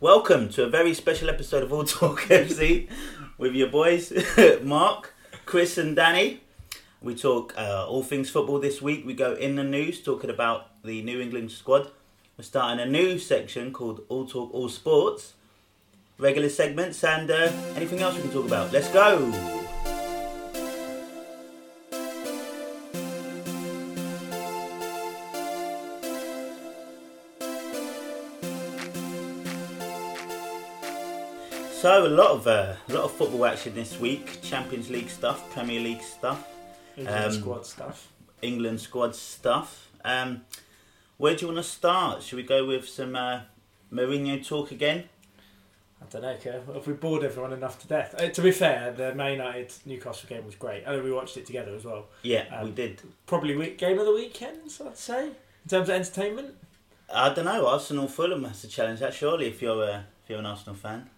Welcome to a very special episode of All Talk FC with your boys, Mark, Chris, and Danny. We talk uh, all things football this week. We go in the news talking about the New England squad. We're starting a new section called All Talk All Sports. Regular segments and uh, anything else we can talk about. Let's go! So a lot of uh, a lot of football action this week. Champions League stuff, Premier League stuff, England Um, squad stuff. England squad stuff. Um, where do you want to start? Should we go with some uh, Mourinho talk again? I don't know, Kev. Have we bored everyone enough to death? Uh, to be fair, the Man United Newcastle game was great. I know we watched it together as well. Yeah, Um, we did. Probably week, game of the weekends, I'd say, in terms of entertainment. I don't know. Arsenal Fulham has to challenge that surely if you're a, if you're an Arsenal fan.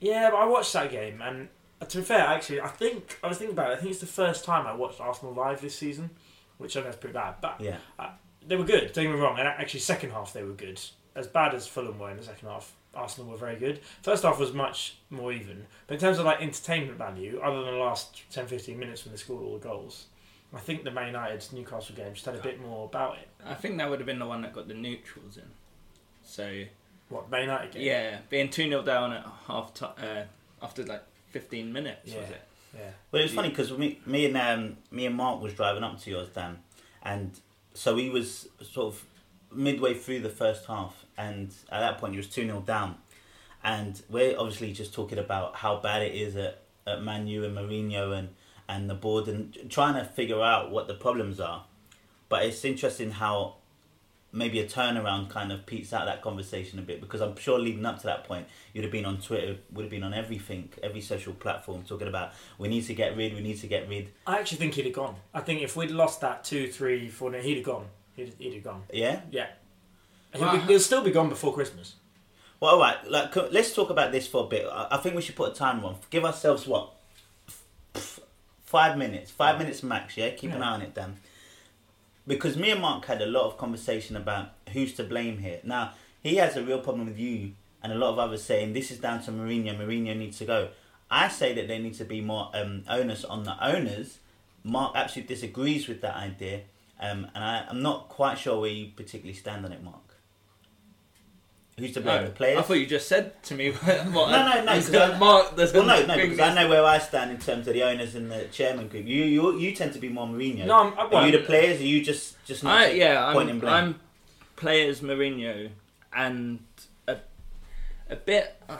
Yeah, but I watched that game, and uh, to be fair, actually, I think I was thinking about it. I think it's the first time I watched Arsenal live this season, which I know is pretty bad, but Yeah, they were good. Don't get me wrong. And actually, second half they were good. As bad as Fulham were in the second half, Arsenal were very good. First half was much more even. But in terms of like entertainment value, other than the last 10-15 minutes when they scored all the goals, I think the Man United Newcastle game just had a bit more about it. I think that would have been the one that got the neutrals in. So What Man United game? yeah, being two 0 down at half time uh, after like fifteen minutes Yeah. was it? yeah. well, it was funny because me, me and um, me and Mark was driving up to yours, Dan, and so he was sort of midway through the first half, and at that point he was two 0 down, and we're obviously just talking about how bad it is at, at Man U and Mourinho and and the board and trying to figure out what the problems are, but it's interesting how maybe a turnaround kind of peaks out that conversation a bit because I'm sure leading up to that point you'd have been on Twitter, would have been on everything, every social platform talking about we need to get rid, we need to get rid. I actually think he'd have gone. I think if we'd lost that two, three, four, he'd have gone. He'd, he'd have gone. Yeah. Yeah. He'll, Well, be, he'll still be gone before Christmas. Well, all right. Like, let's talk about this for a bit. I I think we should put a timer on. Give ourselves what five minutes, five minutes max. Yeah, keep an eye on it, Dan. Because me and Mark had a lot of conversation about who's to blame here. Now he has a real problem with you, and a lot of others saying this is down to Mourinho. Mourinho needs to go. I say that there needs to be more um, onus on the owners. Mark absolutely disagrees with that idea, um, and I, I'm not quite sure where you particularly stand on it, Mark. Who's to blame? Oh, the players? I thought you just said to me. What, No, no, no, 'cause I- mark. There's Well, no, no, because I know where I stand in terms of the owners and the chairman group. You, you, you tend to be more Mourinho. No, I'm, I, well, Are you the players? Are you just, just not? I, yeah, point I'm, and blame? I'm players Mourinho and a, a bit. Uh,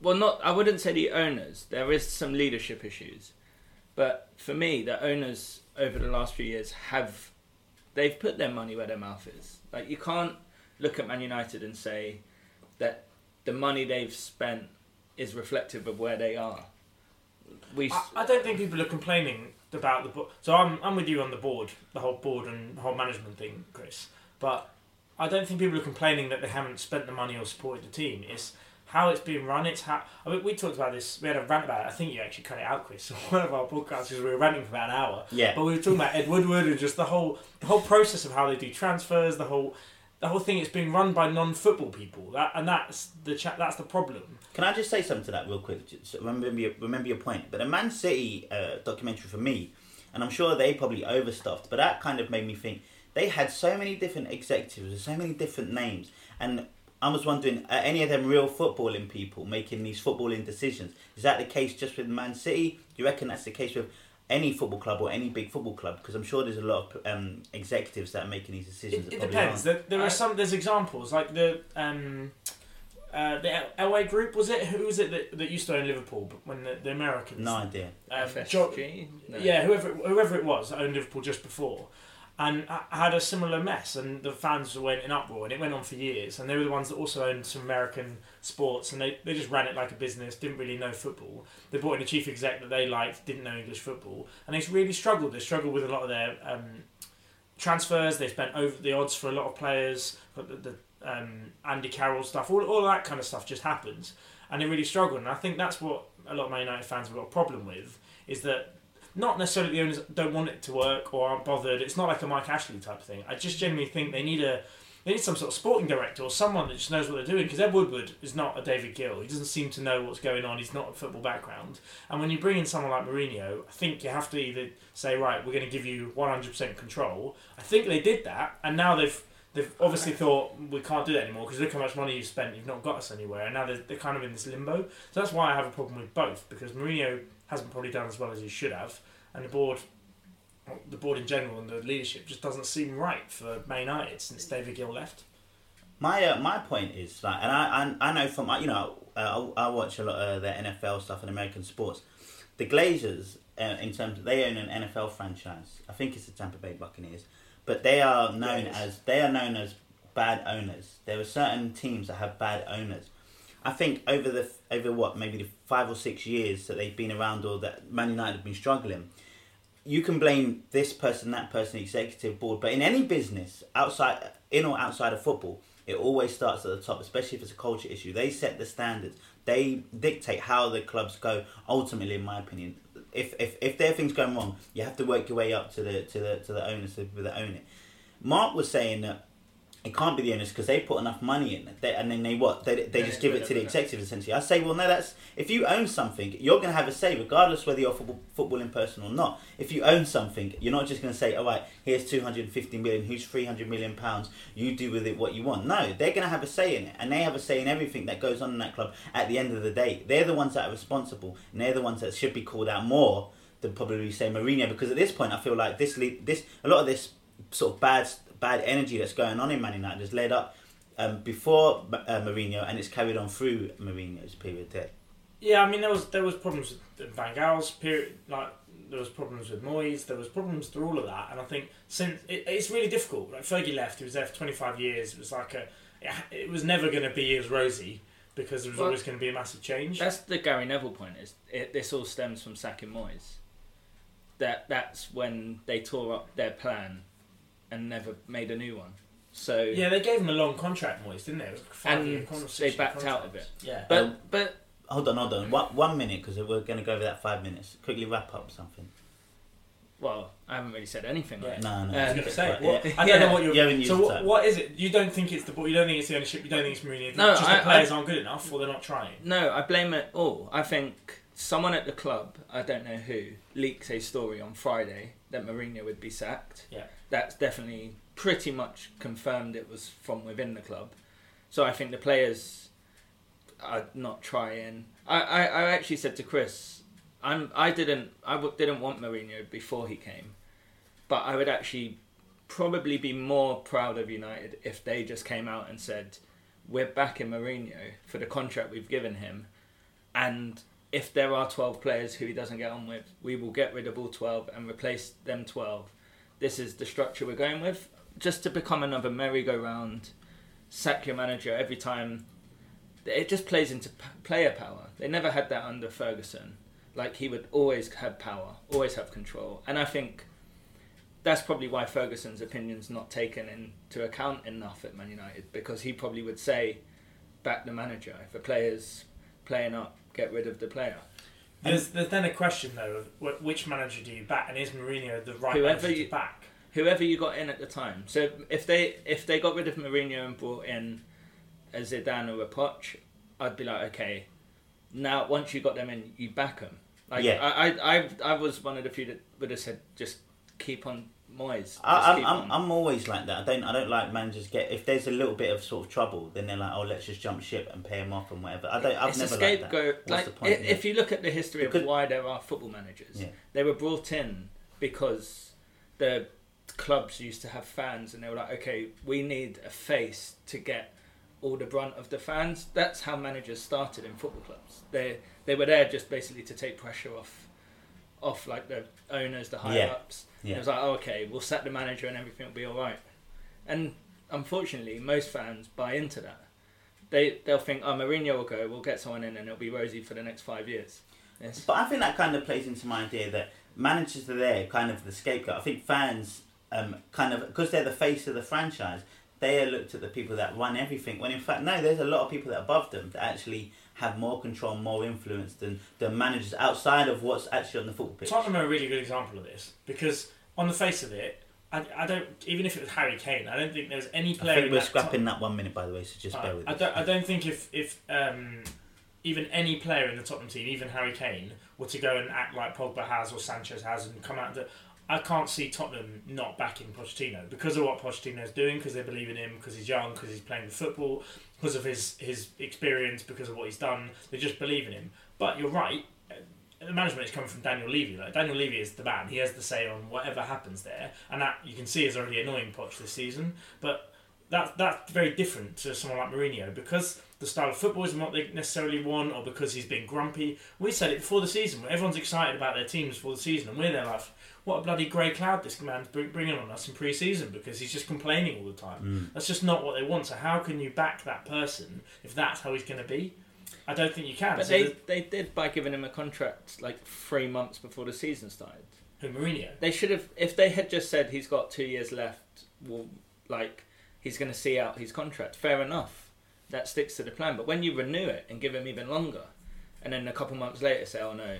well, not. I wouldn't say the owners. There is some leadership issues, but for me, the owners over the last few years have they've put their money where their mouth is. Like you can't look at Man United and say that the money they've spent is reflective of where they are. We s- I, I don't think people are complaining about the board. So I'm, I'm with you on the board, the whole board and whole management thing, Chris. But I don't think people are complaining that they haven't spent the money or supported the team. It's how it's being run. It's how I mean, we talked about this. We had a rant about it. I think you actually cut it out, Chris. One of our podcasts because we were ranting for about an hour. yeah. But we were talking about Ed Woodward and just the whole the whole process of how they do transfers, the whole the whole thing. It's being run by non-football people. That and that's the cha- that's the problem. Can I just say something to that real quick? Just remember your, remember your point. But a Man City uh, documentary for me, and I'm sure they probably overstuffed, but that kind of made me think they had so many different executives with so many different names, and I was wondering, are any of them real footballing people making these footballing decisions? Is that the case just with Man City? Do you reckon that's the case with any football club or any big football club? Because I'm sure there's a lot of um, executives that are making these decisions. It, it depends. aren't. There, there I- are some. There's examples like the um, uh, the Elway Group was it? Who was it that, that used to own Liverpool? But when the, the Americans, No idea. um, FSG. Jo- No. yeah, whoever whoever it was that owned Liverpool just before, and had a similar mess, and the fans went in uproar, and it went on for years. And they were the ones that also owned some American sports, and they, they just ran it like a business, didn't really know football. They brought in a chief exec that they liked, didn't know English football, and they really struggled. They struggled with a lot of their um, transfers. They spent over the odds for a lot of players. The, the um, Andy Carroll stuff, all, all that kind of stuff just happens, and they really struggled. And I think that's what a lot of Man United fans have got a problem with is that not necessarily the owners don't want it to work or aren't bothered. It's not like a Mike Ashley type of thing. I just genuinely think they need a they need some sort of sporting director or someone that just knows what they're doing. Because Ed Woodward is not a David Gill. He doesn't seem to know what's going on. He's not a football background. And when you bring in someone like Mourinho, I think you have to either say, right, we're going to give you 100% control. I think they did that, and now they've they've obviously thought we can't do that anymore because look how much money you've spent. You've not got us anywhere, and now they're, they're kind of in this limbo. So that's why I have a problem with both because Mourinho hasn't probably done as well as he should have, and the board the board in general and the leadership just doesn't seem right for Man United since David Gill left. My uh, my point is like, and I I, I know from you know uh, I, I watch a lot of the NFL stuff and American sports. The Glazers, uh, in terms of, they own an NFL franchise. I think it's the Tampa Bay Buccaneers, but they are known Yes. as they are known as bad owners. There are certain teams that have bad owners. I think over the over what maybe the five or six years that they've been around or that Man United have been struggling, you can blame this person, that person, executive board, but in any business, outside, in or outside of football, it always starts at the top, especially if it's a culture issue. They set the standards. They dictate how the clubs go. Ultimately, in my opinion, if if if there are things going wrong, you have to work your way up to the to the to the owners, to the people that own it. Mark was saying that it can't be the owners because they put enough money in, they, and then they what they, they Yeah, just give it to the whatever. executives essentially. I say, well, no, that's if you own something, you're going to have a say regardless whether you're a football footballing person or not. If you own something, you're not just going to say, all right, here's 250 million, who's 300 million pounds, you do with it what you want. No, they're going to have a say in it, and they have a say in everything that goes on in that club. At the end of the day, they're the ones that are responsible, and they're the ones that should be called out more than probably say Mourinho, because at this point, I feel like this this a lot of this sort of bad bad energy that's going on in Man United has led up um, before uh, Mourinho, and it's carried on through Mourinho's period there. Yeah, I mean there was there was problems with Van Gaal's period, like there was problems with Moyes, there was problems through all of that, and I think since it, it's really difficult. Like Fergie left, he was there for twenty five years. It was like a, it, it was never going to be as rosy because there was Well, always going to be a massive change. That's the Gary Neville point. Is it, this all stems from sacking Moyes? That that's when they tore up their plan and never made a new one. So Yeah, they gave him a long contract, Moyes, didn't they? It was like five-year And con- they six-year backed out of contract. Yeah, but Um, but Hold on, hold on. One, one minute, because we're going to go over that five minutes. Quickly wrap up something. well, I haven't really said anything. Yeah. Right? No, no. I was Um, going to say, Yeah. what, I don't know what you're. You haven't used so the what, term. what is it? You don't think it's the board? You don't think it's the ownership? You don't think it's Mourinho? No, just I- the players I- aren't good enough, or they're not trying. No, I blame it all. I think someone at the club, I don't know who, leaked a story on Friday that Mourinho would be sacked. Yeah. That's definitely pretty much confirmed it was from within the club. So I think the players are not trying. I, I, I actually said to Chris, I'm I didn't I w- didn't want Mourinho before he came, but I would actually probably be more proud of United if they just came out and said, we're backing Mourinho for the contract we've given him, and if there are 12 players who he doesn't get on with, we will get rid of all 12 and replace them 12. This is the structure we're going with, just to become another merry-go-round, sack your manager every time. It just plays into p- player power. They never had that under Ferguson. Like he would always have power, always have control, and I think that's probably why Ferguson's opinion's not taken into account enough at Man United because he probably would say, back the manager. If a player's playing up, get rid of the player. There's, there's then a question though of wh- which manager do you back, and is Mourinho the right Whoever manager you- to back? Whoever you got in at the time. So if they if they got rid of Mourinho and brought in a Zidane or a Poch, I'd be like, okay, now once you got them in, you back them. Like Yeah. I, I I I was one of the few that would have said just keep on Moyes. I, I'm, I'm. I'm always like that. I don't I don't like managers get if there's a little bit of sort of trouble, then they're like, oh, let's just jump ship and pay him off and whatever. I don't. I've it's never a liked that. What's Like the point? if you look at the history Because- of why there are football managers, Yeah. they were brought in because the clubs used to have fans, and they were like, okay, we need a face to get all the brunt of the fans. That's how managers started in football clubs. They they were there just basically to take pressure off, off like the owners, the higher Yeah. ups. Yeah. It was like, oh, okay, we'll sack the manager and everything will be all right. And unfortunately, most fans buy into that. They they'll think, oh, Mourinho will go, we'll get someone in, and it'll be rosy for the next five years. Yes. But I think that kind of plays into my idea that managers are there, kind of the scapegoat. I think fans, um, kind of because they're the face of the franchise, they are looked at the people that run everything. When in fact, no, there's a lot of people that are above them that actually have more control, more influence than the managers outside of what's actually on the football pitch. Tottenham are a really good example of this because on the face of it, I, I don't even if it was Harry Kane, I don't think there's any player. I think in we're that scrapping that one minute, by the way, so just top- bear with I us. don't. I don't think if if um, even any player in the Tottenham team, even Harry Kane, were to go and act like Pogba has or Sanchez has and come out. The, I can't see Tottenham not backing Pochettino because of what Pochettino's doing, because they believe in him, because he's young, because he's playing football, because of his his experience, because of what he's done. They just believe in him. But you're right. uh, The management is coming from Daniel Levy. Like Daniel Levy is the man. He has the say on whatever happens there, and that you can see is already annoying Poch this season. But that that's very different to someone like Mourinho because the style of football isn't what they necessarily want, or because he's been grumpy. We said it before the season. Everyone's excited about their teams for the season, and we're there like, what a bloody grey cloud this man's bringing on us in pre-season because he's just complaining all the time. Mm. That's just not what they want. So how can you back that person if that's how he's going to be? I don't think you can. But So they, the- they did by giving him a contract like three months before the season started. who Mourinho? They should have, if they had just said he's got two years left, well, like he's going to see out his contract. Fair enough, that sticks to the plan. But when you renew it and give him even longer, and then a couple months later say, "Oh no,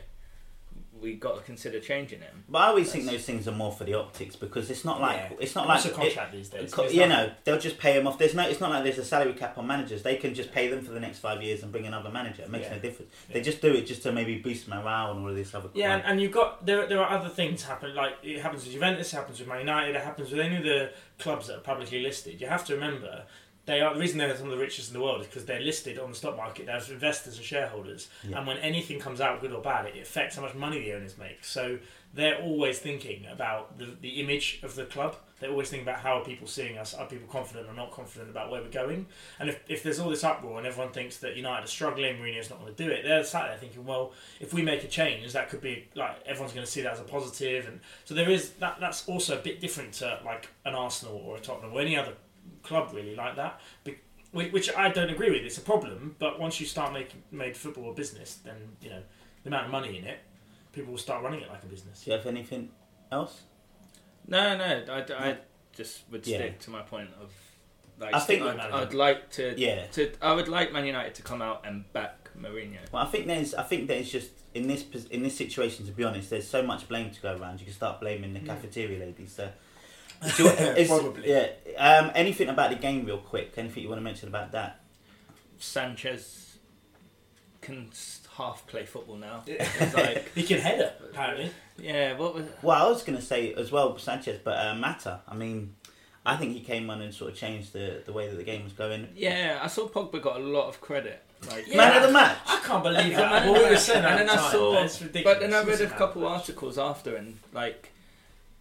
we got to consider changing him." But I always think those things are more for the optics because it's not like Yeah. it's not What's like a contract these days? it- co- There's you nothing. know they'll just pay them off. There's no. It's not like there's a salary cap on managers. They can just pay them for the next five years and bring another manager. It makes Yeah. no difference. Yeah. They just do it just to maybe boost morale and all of this other. Yeah, and, and you've got there. There are other things happen. Like it happens with Juventus, it happens with Man United, it happens with any of the clubs that are publicly listed. You have to remember they are the reason they're some of the richest in the world is because they're listed on the stock market. There's investors and shareholders, Yeah. and when anything comes out, good or bad, it affects how much money the owners make. So they're always thinking about the, the image of the club. They're always thinking about how are people seeing us? Are people confident or not confident about where we're going? And if, if there's all this uproar and everyone thinks that United are struggling, Mourinho's not going to do it, they're sat there thinking, well, if we make a change, that could be like everyone's going to see that as a positive. positive, and so there is that. That's also a bit different to like an Arsenal or a Tottenham or any other club really like that. Be- Which I don't agree with. It's a problem, but once you start making made football a business, then you know the amount of money in it, people will start running it like a business. Do you have anything else? No, no, I, I just would Yeah. stick to my point of like I think- I'd, I'd like to, Yeah. to I would like Man United to come out and back Mourinho. Well, I think there's. I think there's just in this in this situation. To be honest, there's so much blame to go around. You can start blaming the Mm. cafeteria ladies. So, Do you- is- Probably. Yeah. Um, anything about the game, real quick? Anything you want to mention about that? Sanchez can half play football now. It's like, He can header apparently. yeah, what was Well, I was going to say as well, Sanchez, but uh, Mata. I mean, I think he came on and sort of changed the the way that the game was going. yeah? I saw Pogba got a lot of credit. Like, Yeah. Man of the match. I can't believe that. man, Well, we were saying that then at I saw- but it's ridiculous. But then I read a couple outrage. articles after, and like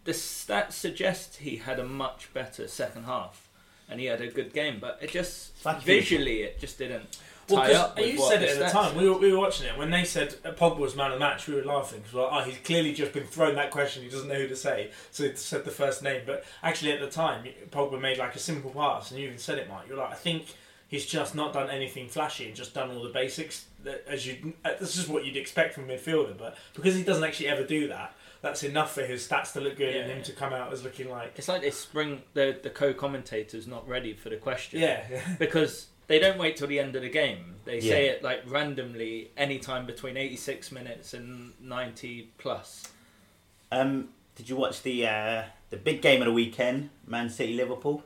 the stats suggest he had a much better second half, and he had a good game. But it just Like visually, it just didn't Well, tie 'cause up. With you said it at the time. We were, we were watching it when they said uh, Pogba was man of the match. We were laughing because we're like, oh, he's clearly just been thrown that question. He doesn't know who to say, so he said the first name. But actually, at the time, Pogba made like a simple pass, and you even said it, Mike. You're like, I think he's just not done anything flashy and just done all the basics. That, as you, uh, this is what you'd expect from a midfielder, but because he doesn't actually ever do that, that's enough for his stats to look good and Yeah. him to come out as looking like, It's like they spring the the co-commentators not ready for the question. yeah, because they don't wait till the end of the game. They say it like randomly anytime between 86 minutes and 90 plus. Um, did you watch the uh, the big game of the weekend, Man City Liverpool?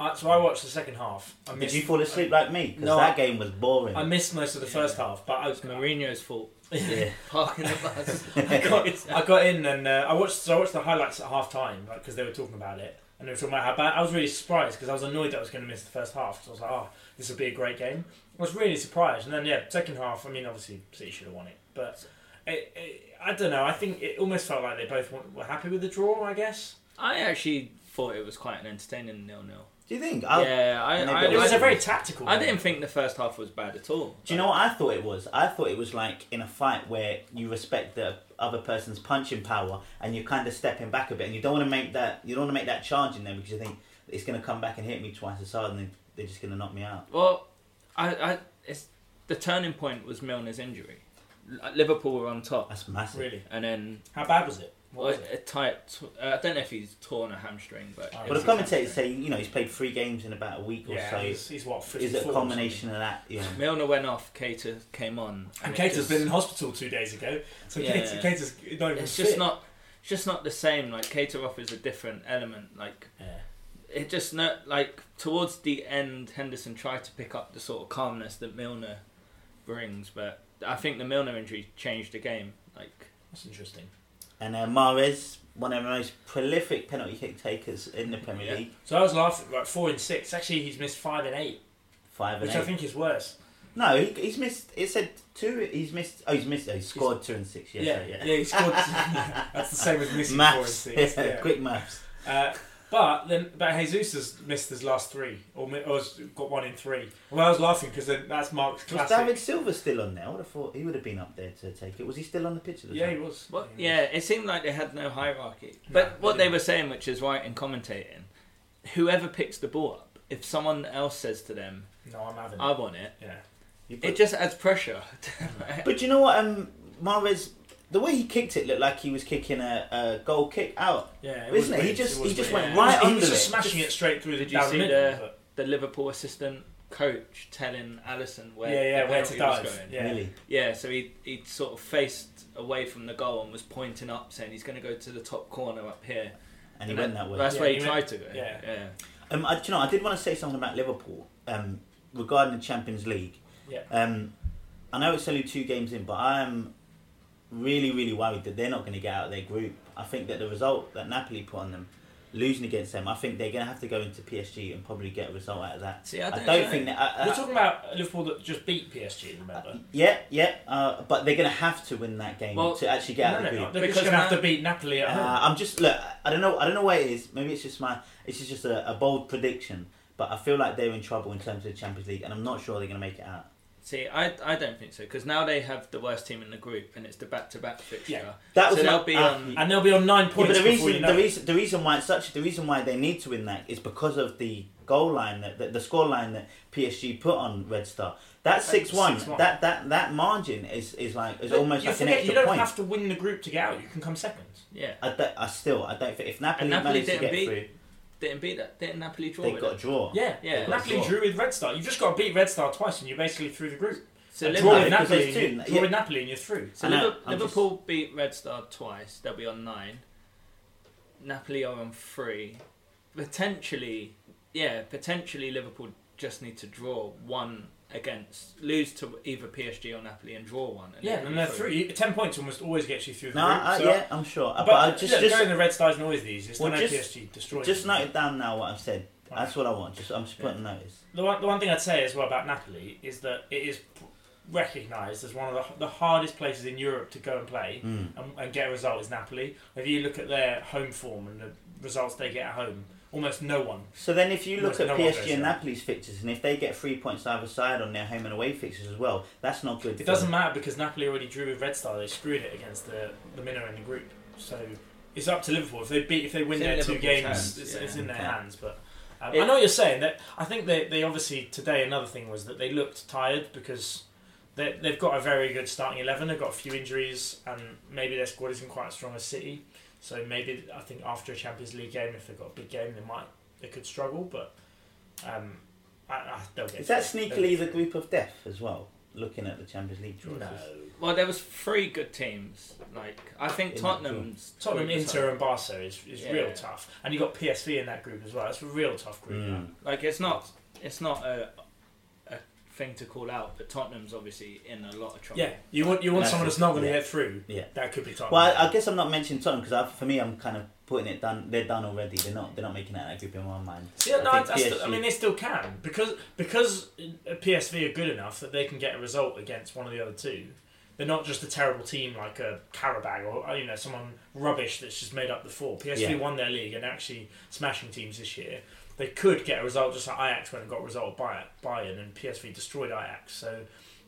Uh, so I watched the second half. I Did missed- you fall asleep like me? Because No, that game was boring. I missed most of the first half, but I was It's Mourinho's fault. Yeah. Parking the bus. I got, I got in and uh, I watched. So I watched the highlights at half time, like because they were talking about it and they were talking about how bad. I was really surprised because I was annoyed that I was going to miss the first half. So I was like, oh, this would be a great game. I was really surprised, and then yeah, second half. I mean, obviously City should have won it, but it, it, I don't know. I think it almost felt like they both were happy with the draw. I guess I actually thought it was quite an entertaining nil-nil. Do you think? I, yeah, I, maybe I, it it was a very tactical. I game. didn't think the first half was bad at all. Do you know what I thought it was? I thought it was like in a fight where you respect the other person's punching power and you're kind of stepping back a bit and you don't want to make that you don't want to make that charge in there because you think it's going to come back and hit me twice as hard and they- they're just going to knock me out. Well, I, I, it's the turning point was Milner's injury. Liverpool were on top, That's massive. really. and then How bad was it? What well, a tight. Uh, I don't know if he's torn a hamstring, but Oh, it Well, was the a commentators say you know he's played three games in about a week or Yeah, so. he's, he's what? Is it a or combination of that? Yeah. Milner went off. Keita came on, And it Keita's just- been in hospital two days ago, so Yeah. Keita, Keita's not even It's fit. just not. it's just not the same. Like Keita offers a different element. Like Yeah. it just not like towards the end, Henderson tried to pick up the sort of calmness that Milner brings, but I think the Milner injury changed the game. Like That's interesting. And uh, Mahrez, one of the most prolific penalty kick takers in the Premier Yeah. League, So I was laughing. Like four and six. Actually, he's missed five and eight, five and which eight. I think is worse. No, he, he's missed. It said two. He's missed. Oh, he's missed. Oh, he's scored two and six. Yeah, yeah, yeah. yeah, he scored. that's the same as missing four and six. Yeah, Yeah. Quick maths. Uh, but then, but Jesus has missed his last three, or, mi- or has got one in three. Well, I was laughing because then that's Mark's Was classic. David Silva still on there? I would have thought he would have been up there to take it. Was he still on the pitch at the yeah, he time? was. what? He Yeah, it seemed like they had no hierarchy. No, But they what they didn't. were saying, which is right in commentating, whoever picks the ball up, if someone else says to them. No, I'm having. "I want it," yeah. You put- it just adds pressure. But you know what? Um, Mahrez, the way he kicked it looked like he was kicking a, a goal kick out. Yeah, Isn't it? He just- was he just weird. went He was- right he under was it. just smashing it straight through the Did you see the the- but- the Liverpool assistant coach telling Alisson where yeah, yeah, the where to penalty was going. Yeah. Really? Yeah, so he he sort of faced away from the goal and was pointing up, saying he's going to go to the top corner up here. And he went that- that way. That's Yeah, where he, he tried went- to go. yeah. yeah. Um, I, you know, I did want to say something about Liverpool um, regarding the Champions League. Yeah. Um, I know it's only two games in, but I am really, really worried that they're not going to get out of their group. I think that the result that Napoli put on them, losing against them, I think they're going to have to go into PSG and probably get a result out of that. See, I I don't, don't, know. think that. I, We're I, talking about Liverpool that just beat PSG. Remember? yeah, yeah, uh, but they're going to have to win that game Well, to actually get no, out of the no, group. They're Because just going to have to beat Napoli at home. Uh, I'm just look. I don't know. I don't know what it is. Maybe it's just my. It's just a, a bold prediction. But I feel like they're in trouble in terms of the Champions League, and I'm not sure they're going to make it out. See, I, I don't think so because now they have the worst team in the group and it's the back to back fixture. Yeah. That So was they'll my- be uh, on- and they'll be on nine Yeah, points but the before reason, you know. the reason, the reason why it's such, the reason why they need to win that is because of the goal line that the, the score line that PSG put on Red Star. That six one, 6-1. that that that margin is is like is But almost you like an forget extra you don't point. have to win the group to get out. You can come second. Yeah, I, don't- I still I don't think if Napoli, And Napoli managed to didn't get beat- through, didn't beat that. Didn't Napoli draw they with got a draw. Yeah, Yeah, Napoli that's drew with Red Star. You've just got to beat Red Star twice, and you're basically through the group. So uh, And Liverpool, draw with Napoli, there's and you, two, draw yeah. with Napoli, and you're through. so know, Liver- I'm just- Liverpool beat Red Star twice. They'll be on nine. Napoli are on three. Potentially, yeah, potentially Liverpool just need to draw one against, lose to either PSG or Napoli and draw one. Yeah, and be they're through. through. Ten points almost always gets you through the No, group. I, so- yeah, I'm sure. But, But, I just yeah, just going the Red Star isn't always the easiest. Well, just- PSG destroyed just them. note it down now what I've said. Right. That's what I want. Just I'm just putting notice. The one, the one thing I'd say as well about Napoli is that it is recognised as one of the, the hardest places in Europe to go and play Mm. and, and get a result is Napoli. If you look at their home form and the results they get at home, almost no one. So then, if you look at no PSG and. Napoli's fixtures, and if they get three points either side on their home and away fixtures as well, that's not good. It doesn't matter because Napoli already drew with Red Star. They screwed it against the the winner in the group. So it's up to Liverpool. If they beat, if they win It's their two Liverpool's games, hands, it's, yeah. it's in their Okay. hands. But um, It- I know what you're saying. That I think they they obviously today another thing was that they looked tired because. They, they've got a very good starting eleven. They've got a few injuries, and maybe their squad isn't quite as strong as City. So maybe I think after a Champions League game, if they've got a big game, they might they could struggle. But um, I, I, they'll get. Is that through. sneakily the group of death as well? Looking at the Champions League They'll- draws. No. Well, there was three good teams. Like I think In Tottenham's Tottenham, Inter, and Barca is, is Yeah. real tough, and you got PSV in that group as well. It's a real tough group. Mm. Like it's not it's not a a thing to call out, but Tottenham's obviously in a lot of trouble. Yeah, you want you want That's someone that's not going to yeah. get through. Yeah. That could be Tottenham. Well, I, I guess I'm not mentioning Tottenham because for me, I'm kind of putting it done. They're done already. They're not. They're not making it out of that group in my mind. See, no, I, think I, still, I mean, they still can because because uh, PSV are good enough that they can get a result against one of the other two. They're not just a terrible team like a Qarabag or uh, you know someone rubbish that's just made up the four. PSV Yeah. won their league and actually smashing teams this year. They could get a result just like Ajax went and got a result by Bayern and PSV destroyed Ajax. So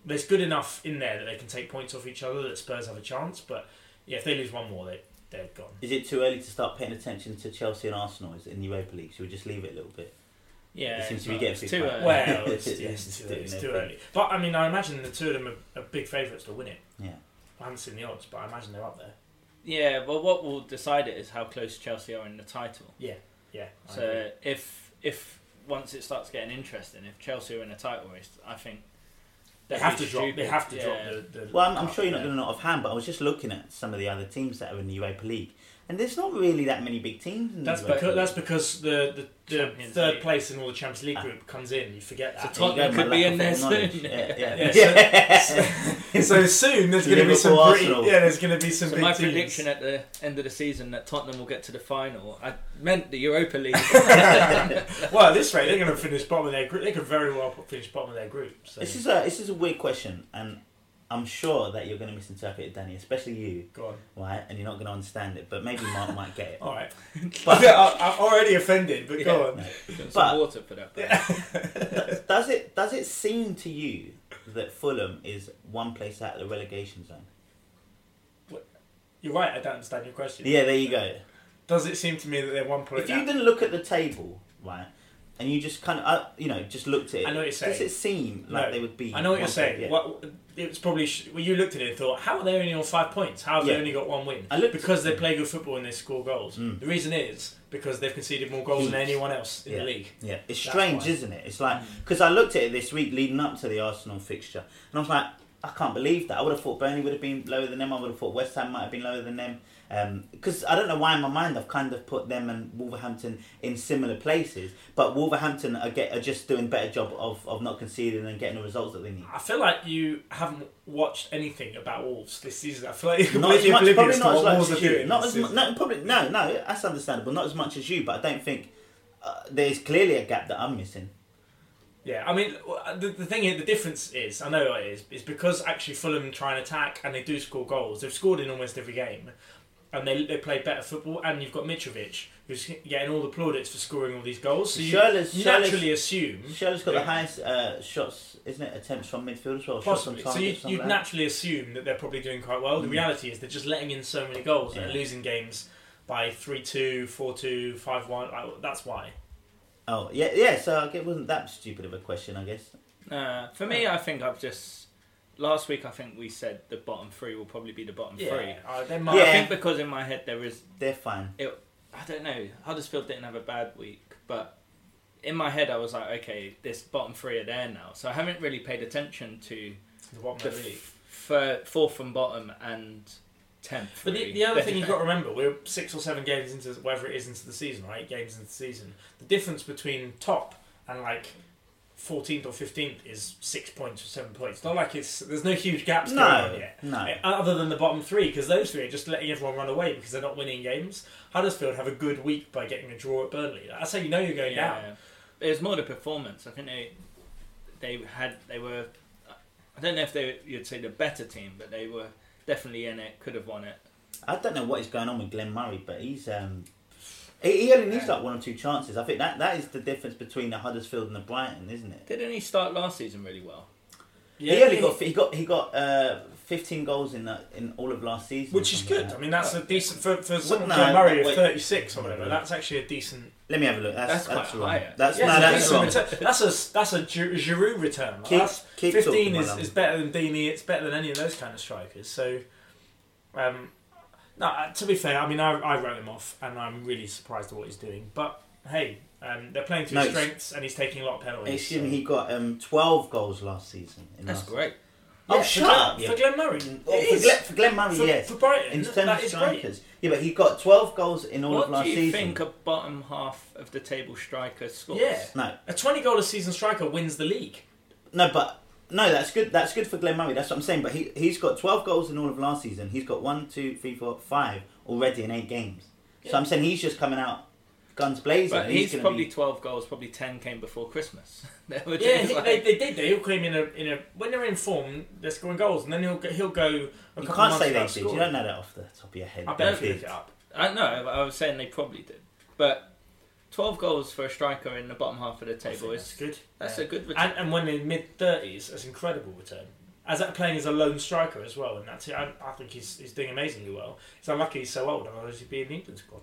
there's good enough in there that they can take points off each other that Spurs have a chance. But yeah, if they lose one more, they they're gone. Is it too early to start paying attention to Chelsea and Arsenal in the Europa League? Should we just leave it a little bit? yeah. It seems to be getting it's too too early. Well, it's, It's yeah, it's, too, it's too early. But I mean, I imagine the two of them are, are big favourites to win it. Yeah. I haven't seen the odds, but I imagine they're up there. Yeah, well, what will decide it is how close Chelsea are in the title. Yeah, I agree. So if if once it starts getting interesting, if Chelsea are in a title race, I think they have be to drop. They have to Yeah. drop the. the Well, I'm, I'm sure you're not yeah. going to know offhand, but I was just looking at some of the other teams that are in the Europa League, and there's not really that many big teams. In That's the Europa because that's because the the, the third League. place in all the Champions League Ah. group comes in. You forget So that. There you Tottenham go, could be in there soon. Yeah, yeah. Yeah, so soon there's going to be some pretty yeah. There's going to be some So big my teams. prediction at the end of the season that Tottenham will get to the final. I meant the Europa League. well, at this rate, they're going to finish bottom of their group. They could very well finish bottom of their group. So This is a this is a weird question, and I'm sure that you're going to misinterpret it, Danny, especially you, go on. right? And you're not going to understand it, but maybe Mark might get it. All right, But I, I'm already offended, but go Yeah. on. Some But- water for that. bro. does it does it seem to you that Fulham is one place out of the relegation zone? You're right. I don't understand your question. Yeah, there you go. Does it seem to me that they're one point? If you didn't look at the table, right, and you just kind of, uh, you know, just looked at it, I know what you're saying. does it seem like No. they would be? I know what you're saying. Yeah. What it's probably sh- well, you looked at it and thought, how are they only on five points? How have Yeah. they only got one win? I looked because they play good football and they score goals. Mm. The reason is because they've conceded more goals than anyone else in Yeah. the league. Yeah, it's That's strange, why. isn't it? It's like because I looked at it this week leading up to the Arsenal fixture, and I was like, I can't believe that. I would have thought Burnley would have been lower than them. I would have thought West Ham might have been lower than them. Because I don't know why in my mind I've kind of put them and Wolverhampton in similar places, but Wolverhampton are, get, are just doing a better job of, of not conceding and getting the results that they need. I feel like you haven't watched anything about Wolves this season. I feel like you're Not as much, probably not as much as you. Not as mu- no, probably no, no. That's understandable. Not as much as you, but I don't think uh, there's clearly a gap that I'm missing. Yeah, I mean, the, the thing is, the difference is, I know it is, is because actually Fulham try and attack and they do score goals. They've scored in almost every game, and they they play better football. And you've got Mitrovic, who's getting all the plaudits for scoring all these goals. So you, Schürrle's- you Schürrle's- naturally assume, Schürrle's got Yeah. the highest uh, shots, isn't it? Attempts from midfield as well. Shots on possibly. target, So you, something you'd like naturally assume that they're probably doing quite well. The Mm. reality is they're just letting in so many goals and Yeah. losing games by 3-2, 4-2, 5-1. Like, That's why. Oh yeah, yeah. So it wasn't that stupid of a question, I guess. Uh, for me, I think I've just last week. I think we said the bottom three will probably be the bottom three. Yeah, uh, they might. Yeah. I think because in my head there is They're fine. I don't know. Huddersfield didn't have a bad week, but in my head I was like, okay, this bottom three are there now. So I haven't really paid attention to The bottom the of f- fir- fourth from bottom and tenth. But the, the other thing you've got to remember, we're six or seven games into whether it is into the season, right? Games into the season. The difference between top and like 14th or 15th is six points or seven points. Not like it's there's no huge gaps going on No, yet. no. Other than the bottom three, because those three are just letting everyone run away because they're not winning games. Huddersfield have a good week by getting a draw at Burnley. That's how you know you're going down. yeah, it was more the performance. I think they they had they were. I don't know if they you'd say the better team, but they were definitely in it. Could have won it. I don't know what is going on with Glenn Murray, but he's um, he, he only needs like one or two chances. I think that that is the difference between the Huddersfield and the Brighton, isn't it? Didn't he start last season really well? Yeah, he only got he got he got uh, fifteen goals in the, in all of last season, which is good. like I mean, that's a decent for for someone no, Glenn Murray of 36 or whatever. That's actually a decent. Let me have a look. That's That's that's, quite wrong. high. That's Yeah, no, a that's wrong. return. That's a that's a Giroud Giroud return. Like, Keep- that's keep fifteen is, is better than Deeney. It's better than any of those kind of strikers. So, um, no. uh, To be fair, I mean, I, I wrote him off, and I'm really surprised at what he's doing. But hey, um, they're playing to No, his it's- strengths, and he's taking a lot of penalties. Excuse so- me, he got um, twelve goals last season. In That's last great. Oh, Yeah, shut for, up! Glenn, yeah. for Glenn Murray. Oh, It for, is. Glenn, for Glenn Murray, for, yes. for Brighton, In terms that of is great. strikers, yeah, but he got twelve goals in all What of last season. do you season. think a bottom half of the table striker scores? Yeah. No, A 20 goal a season striker wins the league. no, but no, that's good. That's good for Glenn Murray. That's what I'm saying. But he he's got twelve goals in all of last season. He's got one, two, three, four, five already in eight games. So I'm saying he's just coming out guns blazing. But he's, gonna probably be, 12 goals, probably 10 came before Christmas. Yeah, just he, like- they, they did. They will came in a in a when they're in form, they're scoring goals, and then he'll go, he'll go. A you can't say they without did. You don't know that off the top of your head. I They bet if you look it up. I know, I was saying they probably did. But 12 goals for a striker in the bottom half of the I think table that's is good. that's Yeah. a good return. and and when in mid thirties, that's incredible return. As that playing as a lone striker as well, and that's it. I, I think he's, he's doing amazingly well. It's unlucky he's so old, otherwise he'd be in the England squad.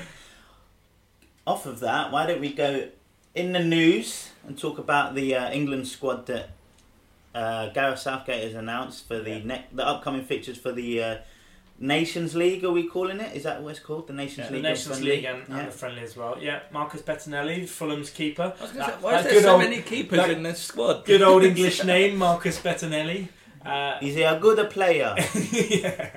Off of that, why don't we go in the news and talk about the uh, England squad that uh, Gareth Southgate has announced for the Yeah. ne- the upcoming fixtures for the uh, Nations League? Are we calling it? Is that what it's called? The Nations the League. or Nations? League and, Yeah. and the friendly as well. Yeah, Marcus Bettinelli, Fulham's keeper. I was gonna That- say, why is there good so old- many keepers that in this squad? Good old English name, Marcus Bettinelli. Uh, Is he a good player? yeah,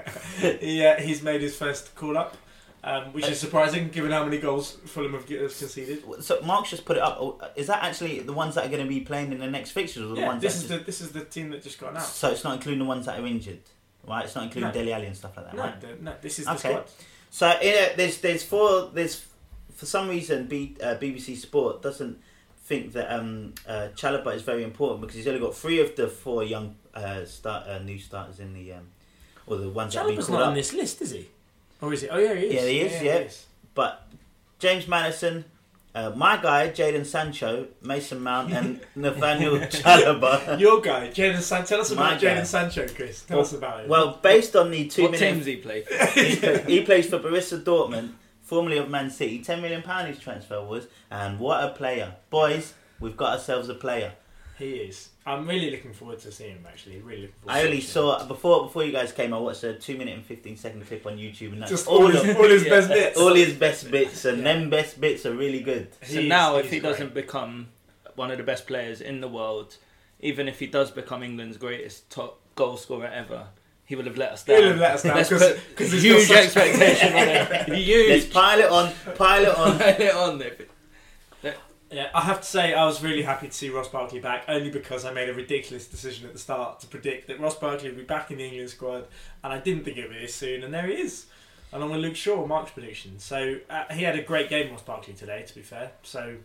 yeah, he's made his first call up, um, which is surprising given how many goals Fulham have have conceded. so Mark's just put it up. Oh, Is that actually the ones that are going to be playing in the next fixtures, or the Yeah, ones this that is the this is the team that just got announced. So it's not including the ones that are injured, right? It's not including No. Dele Alli and stuff like that, No, right? the- no, this is the Okay. squad. So yeah, there's there's four there's for some reason B, uh, BBC Sport doesn't think that um, uh, Chalobah is very important because he's only got three of the four young uh, start uh, new starters in the um, or the ones that have been Chalobah's called not on this list, is he? Or is he? Oh yeah, he is. Yeah, he is, yeah. But James Maddison, uh, my guy Jadon Sancho, Mason Mount, and Nathaniel Chalobah. Your guy, Jadon Sancho. Tell us My about guy. Jadon Sancho, Chris. Tell Well- us about him. Well, based on the two what minute teams he played? he, play- he plays for Borussia Dortmund, formerly of Man City. Ten million pound his transfer was, and what a player, boys! We've got ourselves a player. he is. I'm really looking forward to seeing him. Actually, really looking forward. I to only him. saw before before you guys came. I watched a two minute and fifteen second clip on YouTube, and that's just all all his, of, all his Yeah. best bits. all his best bits, and Yeah. them best bits are really good. So He's- now, if he great. doesn't become one of the best players in the world, even if he does become England's greatest top goal scorer ever, he would have let us down. He'll have let us down Let's 'cause- put 'cause he's huge expectation on it. Let's Huge. pile it on, pile it on. Pile it on there. Yeah, I have to say I was really happy to see Ross Barkley back, only because I made a ridiculous decision at the start to predict that Ross Barkley would be back in the England squad, and I didn't think it would be this soon, and there he is, along with Luke Shaw, Mark's prediction. So uh, he had a great game, Ross Barkley today. To be fair, so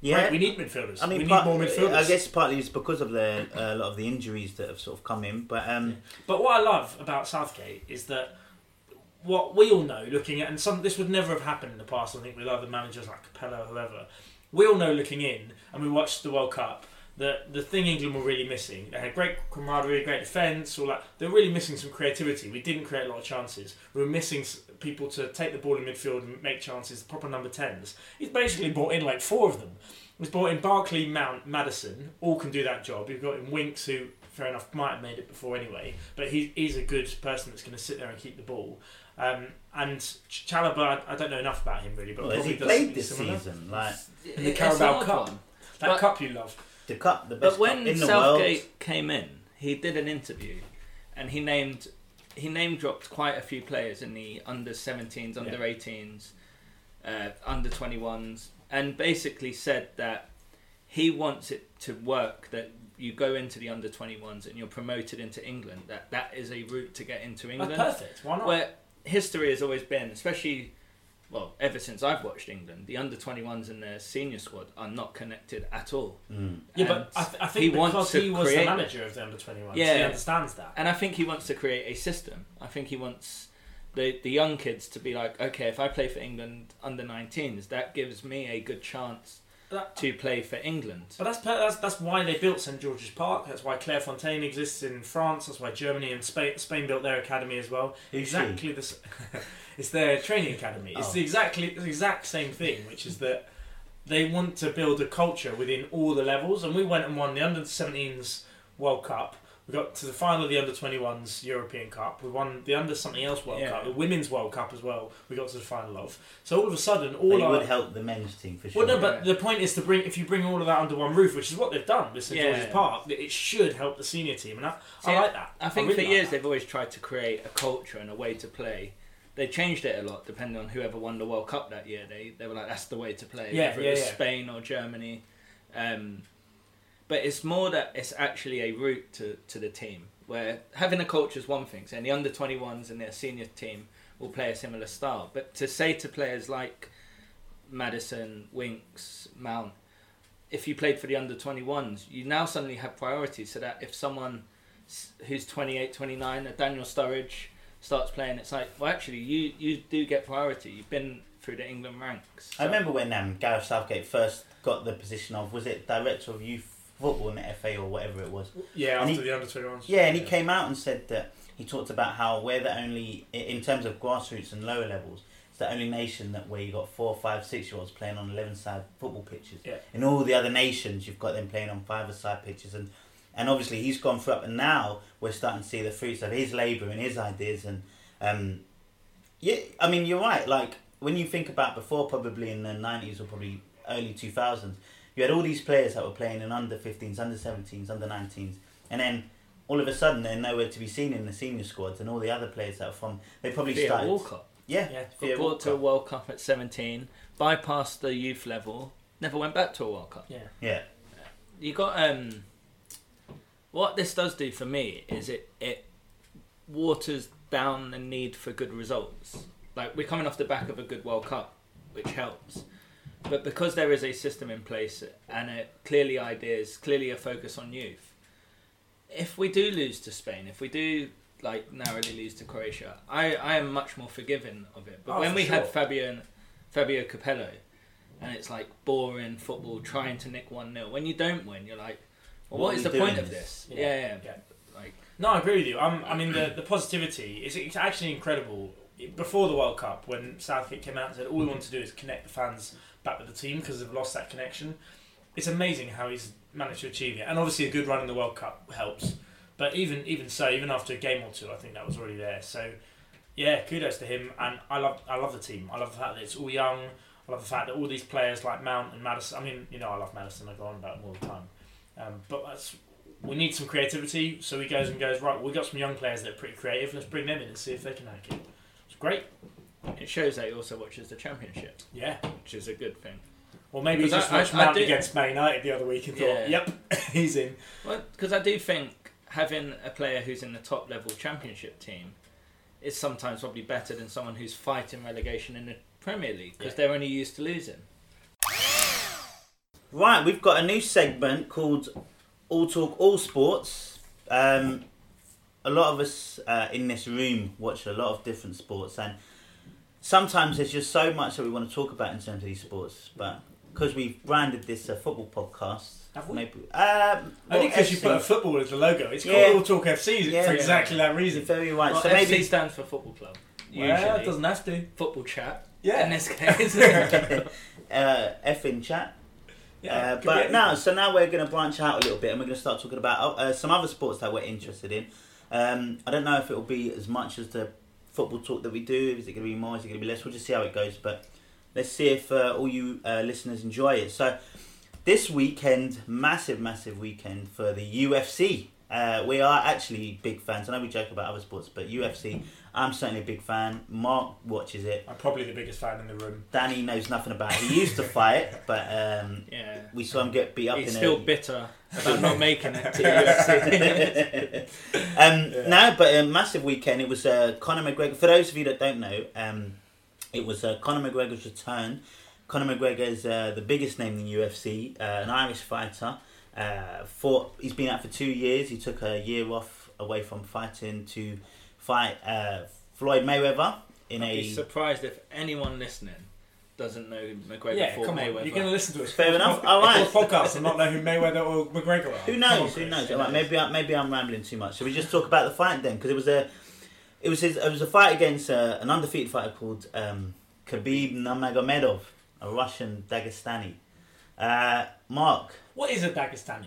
Yeah, we need midfielders. I mean, we need more midfielders. I guess partly it's because of the uh, a lot of the injuries that have sort of come in, but um, But what I love about Southgate is that what we all know, looking at, and some this would never have happened in the past. I think with other managers like Capello or whoever, we all know looking in, and we watched the World Cup. That the thing England were really missing. They had great camaraderie, great defence, all that. They're really missing some creativity. We didn't create a lot of chances. We were missing people to take the ball in midfield and make chances. Proper number tens. He's basically brought in like four of them. He's brought in Barkley, Mount, Maddison. All can do that job. You've got in Winks, who fair enough might have made it before anyway, but he, he's a good person that's going to sit there and keep the ball. Um, and Ch- Chalobah, I, I don't know enough about him really, but well, has he does played something this similar. season? Like In the It's Carabao an Cup. one. That But- cup you love. the cup, the best But when cup in the Southgate world. came in, he did an interview, and he named he name dropped quite a few players in the under 17s, under 18s, uh, under 21s, and basically said that he wants it to work. That you go into the under 21s and you're promoted into England. That that is a route to get into That's England. perfect. Why not? Where history has always been, especially, well, ever since I've watched England, the under 21s and their senior squad are not connected at all. Mm. yeah, but I, th- I think he because wants he was the manager of the under 21, Yeah. he understands that. And I think he wants to create a system. I think he wants the the young kids to be like, okay, if I play for England under 19s, that gives me a good chance That- to play for England. But that's, that's that's why they built St George's Park. That's why Clairefontaine exists in France. That's why Germany and Spain, Spain built their academy as well. Who's exactly the it's their training academy. It's Oh. the exactly the exact same thing, which is that they want to build a culture within all the levels. And we went and won the under 17s World Cup. We got to the final of the under 21s European Cup. We won the under something else World Yeah. Cup, the Women's World Cup as well. We got to the final of. So all of a sudden, all it our would help the men's team for sure. well, no, but the point is to bring if you bring all of that under one roof, which is what they've done with St Yeah. George's Park, that it should help the senior team, and I, See, I like that. I think really for like years that. they've always tried to create a culture and a way to play. They changed it a lot depending on whoever won the World Cup that year. They they were like that's the way to play. Yeah, whether yeah, it was yeah. Spain or Germany. Um, but it's more that it's actually a route to, to the team where having a culture is one thing. So the under 21s and their senior team will play a similar style. But to say to players like Maddison, Winks, Mount, if you played for the under 21s, you now suddenly have priority so that if someone who's 28, 29, a Daniel Sturridge starts playing, it's like, well, actually, you, you do get priority. You've been through the England ranks. I remember when um, Gareth Southgate first got the position of was it director of youth football in the FA or whatever it was. yeah, and after he- the under twenty ones. Yeah, and he came out and said that he talked about how we're the only in terms of grassroots and lower levels. It's the only nation that where you got four, five, six year olds playing on eleven side football pitches. Yeah. In all the other nations, you've got them playing on five side pitches, and and obviously he's gone through up, and now we're starting to see the fruits of his labour and his ideas, and um, yeah, I mean you're right. Like when you think about before, probably in the nineties or probably early two thousands, you had all these players that were playing in under 15s, under 17s, under 19s, and then all of a sudden they're nowhere to be seen in the senior squads, and all the other players that are from they probably Theo started. Walcott Yeah, Yeah. Theo got brought to a World Cup at 17, bypassed the youth level, never went back to a World Cup. Yeah. Yeah, You got um. What this does do for me is it it waters down the need for good results. Like we're coming off the back of a good World Cup, which helps. But because there is a system in place and a, clearly ideas, clearly a focus on youth, if we do lose to Spain, if we do like narrowly lose to Croatia, I, I am much more forgiving of it. But Oh, when for we had. Fabio Fabio Capello, and it's like boring football, trying to nick one 0 When you don't win, you're like, well, What what are is we the point of this? this? Yeah, yeah. Yeah. Like No, I agree with you. Um, I mean, the, the positivity is it's actually incredible. Before the World Cup, when Southgate came out and said all we want to do is connect the fans back with the team because they've lost that connection, it's amazing how he's managed to achieve it. And obviously, a good run in the World Cup helps. But even even so, even after a game or two, I think that was already there. So, yeah, kudos to him. And I love I love the team. I love the fact that it's all young. I love the fact that all these players like Mount and Maddison. I mean, you know, I love Maddison. I go on about him all the time. Um, but that's we need some creativity. So he goes and goes right. We've got some young players that are pretty creative. Let's bring them in and see if they can hack it. It's great. It shows that he also watches the championship, Yeah. which is a good thing. Well, maybe he Because just I- I- watched I Mount do- against Man United the other week and thought, Yeah. "Yep, he's in." Well, because I do think having a player who's in the top level championship team is sometimes probably better than someone who's fighting relegation in the Premier League because Yeah. they're only used to losing. right. We've got a new segment called All Talk All Sports. Um, a lot of us uh, in this room watch a lot of different sports, and sometimes there's just so much that we want to talk about in terms of these sports, but. Because we've branded this a football podcast, Have we? maybe. Um, Only because you put a football as the logo. It's Yeah. called All Talk FC Yeah. for exactly that You're reason. very right. Well, so FC maybe stands for football club. Usually, Well, it doesn't have to. football chat. Yeah. In this case, uh, F in chat. Yeah, uh, but now, so now we're going to branch out a little bit, and we're going to start talking about uh, some other sports that we're interested in. Um, I don't know if it will be as much as the football talk that we do. Is it going to be more? Is it going to be less? We'll just see how it goes. But let's see if uh, all you uh, listeners enjoy it. So this weekend, massive, massive weekend for the UFC. Uh, we are actually big fans. I know we joke about other sports, but UFC, I'm certainly a big fan. Mark watches it. I'm probably the biggest fan in the room. Danny knows nothing about it. He used to fight, but um, yeah. we saw him get beat up He's in still a. bitter about not making it to UFC. um, Yeah. No, but a massive weekend. It was uh, Conor McGregor. For those of you that don't know, um, it was uh, Conor McGregor's return. Conor McGregor is uh, the biggest name in the UFC, uh, an Irish fighter. Uh, for he's been out for two years. He took a year off away from fighting to fight uh, Floyd Mayweather in I'd a. be surprised if anyone listening doesn't know McGregor yeah, fought come on. Mayweather. You're going to listen to us. Fair enough. All right. podcast and not know who Mayweather or McGregor are. Who Come on, knows? Who knows? All right, maybe I, maybe I'm rambling too much. So we just talk about the fight then, because it was a it was his, it was a fight against uh, an undefeated fighter called um, Khabib Nurmagomedov, a Russian Dagestani. Uh, Mark, What is a Dagestani?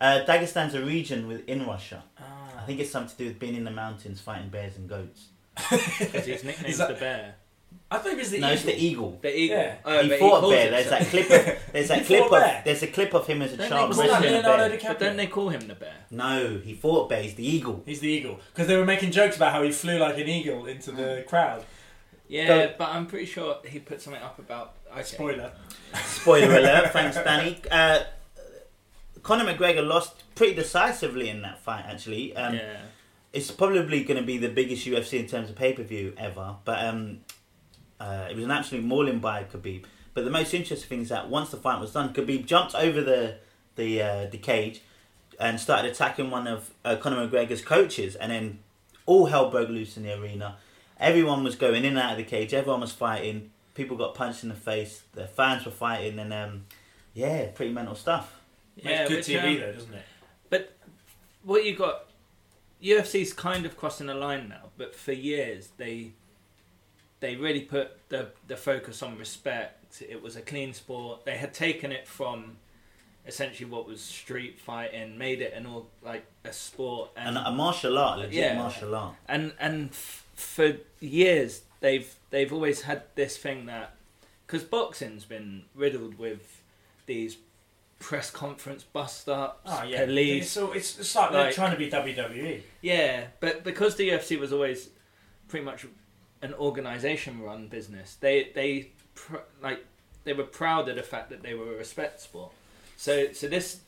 uh, Dagestan's a region within Russia. I Ah. think it's something to do with being in the mountains fighting bears and goats. Because his nickname's Is that- the bear. I thought it was the no, eagle. it's the eagle. The eagle. Yeah. Oh, he but fought a bear. There's that clip. Of, there's that He clip a of. There's a clip of him as a Don't child they Wasn't call that wrestling a Leonardo bear. DiCaprio? But don't they call him the bear? No, he fought a bear. He's the eagle. He's the eagle because they were making jokes about how he flew like an eagle into the crowd. Yeah, Go- but I'm pretty sure he put something up about. Okay. Spoiler. Spoiler alert, thanks Danny. Uh, Conor McGregor lost pretty decisively in that fight, actually. Um, yeah. It's probably going to be the biggest UFC in terms of pay per view ever, but um, uh, it was an absolute mauling by Khabib. But the most interesting thing is that once the fight was done, Khabib jumped over the the uh, the cage and started attacking one of uh, Conor McGregor's coaches, and then all hell broke loose in the arena. Everyone was going in and out of the cage. Everyone was fighting. People got punched in the face. The fans were fighting, and um, yeah, pretty mental stuff. Yeah, Makes good which, TV um, though, doesn't it? But what you got UFC's kind of crossing the line now, but for years they they really put the the focus on respect. It was a clean sport. They had taken it from essentially what was street fighting, made it an all like a sport, And and a martial art, legit Yeah. martial art. and and f- for years they've they've always had this thing that because boxing's been riddled with these press conference, bust ups, Oh yeah, police. It's, it's, it's like, they're Like- trying to be. WWE. Yeah, but because the UFC was always pretty much an organization run business, they they pr- like they were proud of the fact that they were a respect sport. So so this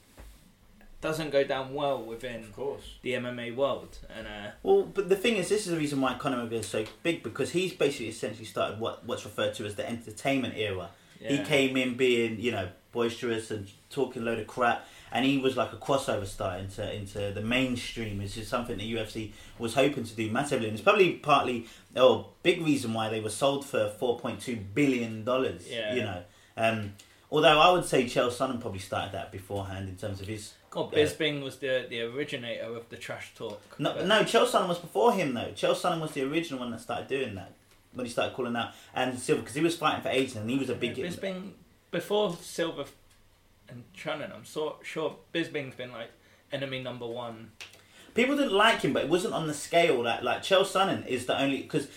doesn't go down well within Of course. the MMA world, and uh, Well, but the thing is, this is the reason why Conor McGregor is so big because he's basically essentially started what what's referred to as the entertainment era. He came in being, you know, boisterous and talking a load of crap, and he was like a crossover star into into the mainstream. which is something the UFC was hoping to do massively, and it's probably partly, oh, big reason why they were sold for four point two billion dollars. Yeah. You know, um, although I would say Chael Sonnen probably started that beforehand in terms of his. Yeah. Bisping was the the originator of the trash talk. No, but- no, Chael Sonnen was before him though. Chael Sonnen was the original one that started doing that when he started calling out and Silva because he was fighting for ages and he was a big. Bisping before Silva and Sonnen. I'm so sure Bisping's been like enemy number one. People didn't like him, but it wasn't on the scale that like Chael Sonnen is the only because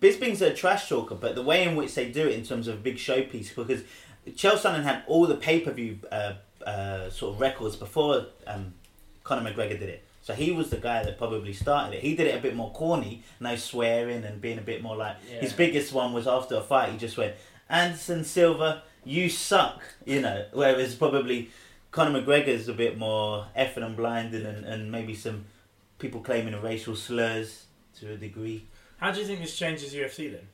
Bisping's a trash talker, but the way in which they do it in terms of a big showpiece because Chael Sonnen had all the pay per view uh, uh, sort of records before um, Conor McGregor did it. So he was the guy that probably started it. He did it a bit more corny, no swearing and being a bit more like Yeah. his biggest one was after a fight. He just went Anderson Silva, you suck, you know. Whereas probably Conor McGregor's a bit more effing and blinding and, and maybe some people claiming racial slurs to a degree. How do you think this changes UFC then,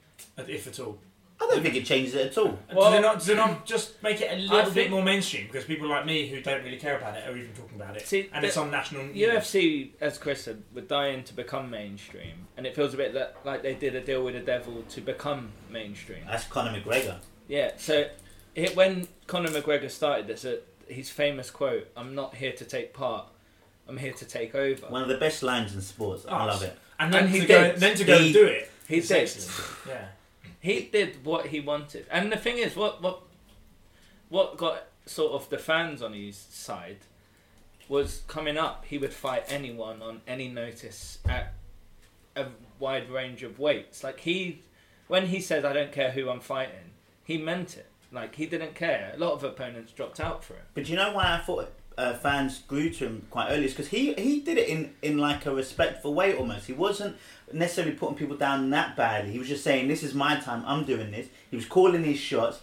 if at all? I don't think it changes it at all. Well- do they not? Do they not just make it a little bit think- more mainstream? Because people like me who don't really care about it are even talking about it, See, and the- it's on national. news. UFC, as Chris said, were dying to become mainstream, and it feels a bit that like they did a deal with the devil to become mainstream. That's Conor McGregor. Yeah. So it, when Conor McGregor started this, uh, his famous quote, "I'm not here to take part. I'm here to take over." One of the best lines in sports. I Oh, love it. and then And he to go, did. then to go He- and do it. he it's did. excellent. Yeah. He did what he wanted, and the thing is, what what what got sort of the fans on his side was coming up. He would fight anyone on any notice at a wide range of weights. Like he, when he said, "I don't care who I'm fighting," he meant it. Like he didn't care. A lot of opponents dropped out for him. But you know why I thought uh, fans grew to him quite early? because he he did it in in like a respectful way almost. He wasn't necessarily putting people down that badly. He was just saying, "This is my time. I'm doing this." He was calling his shots.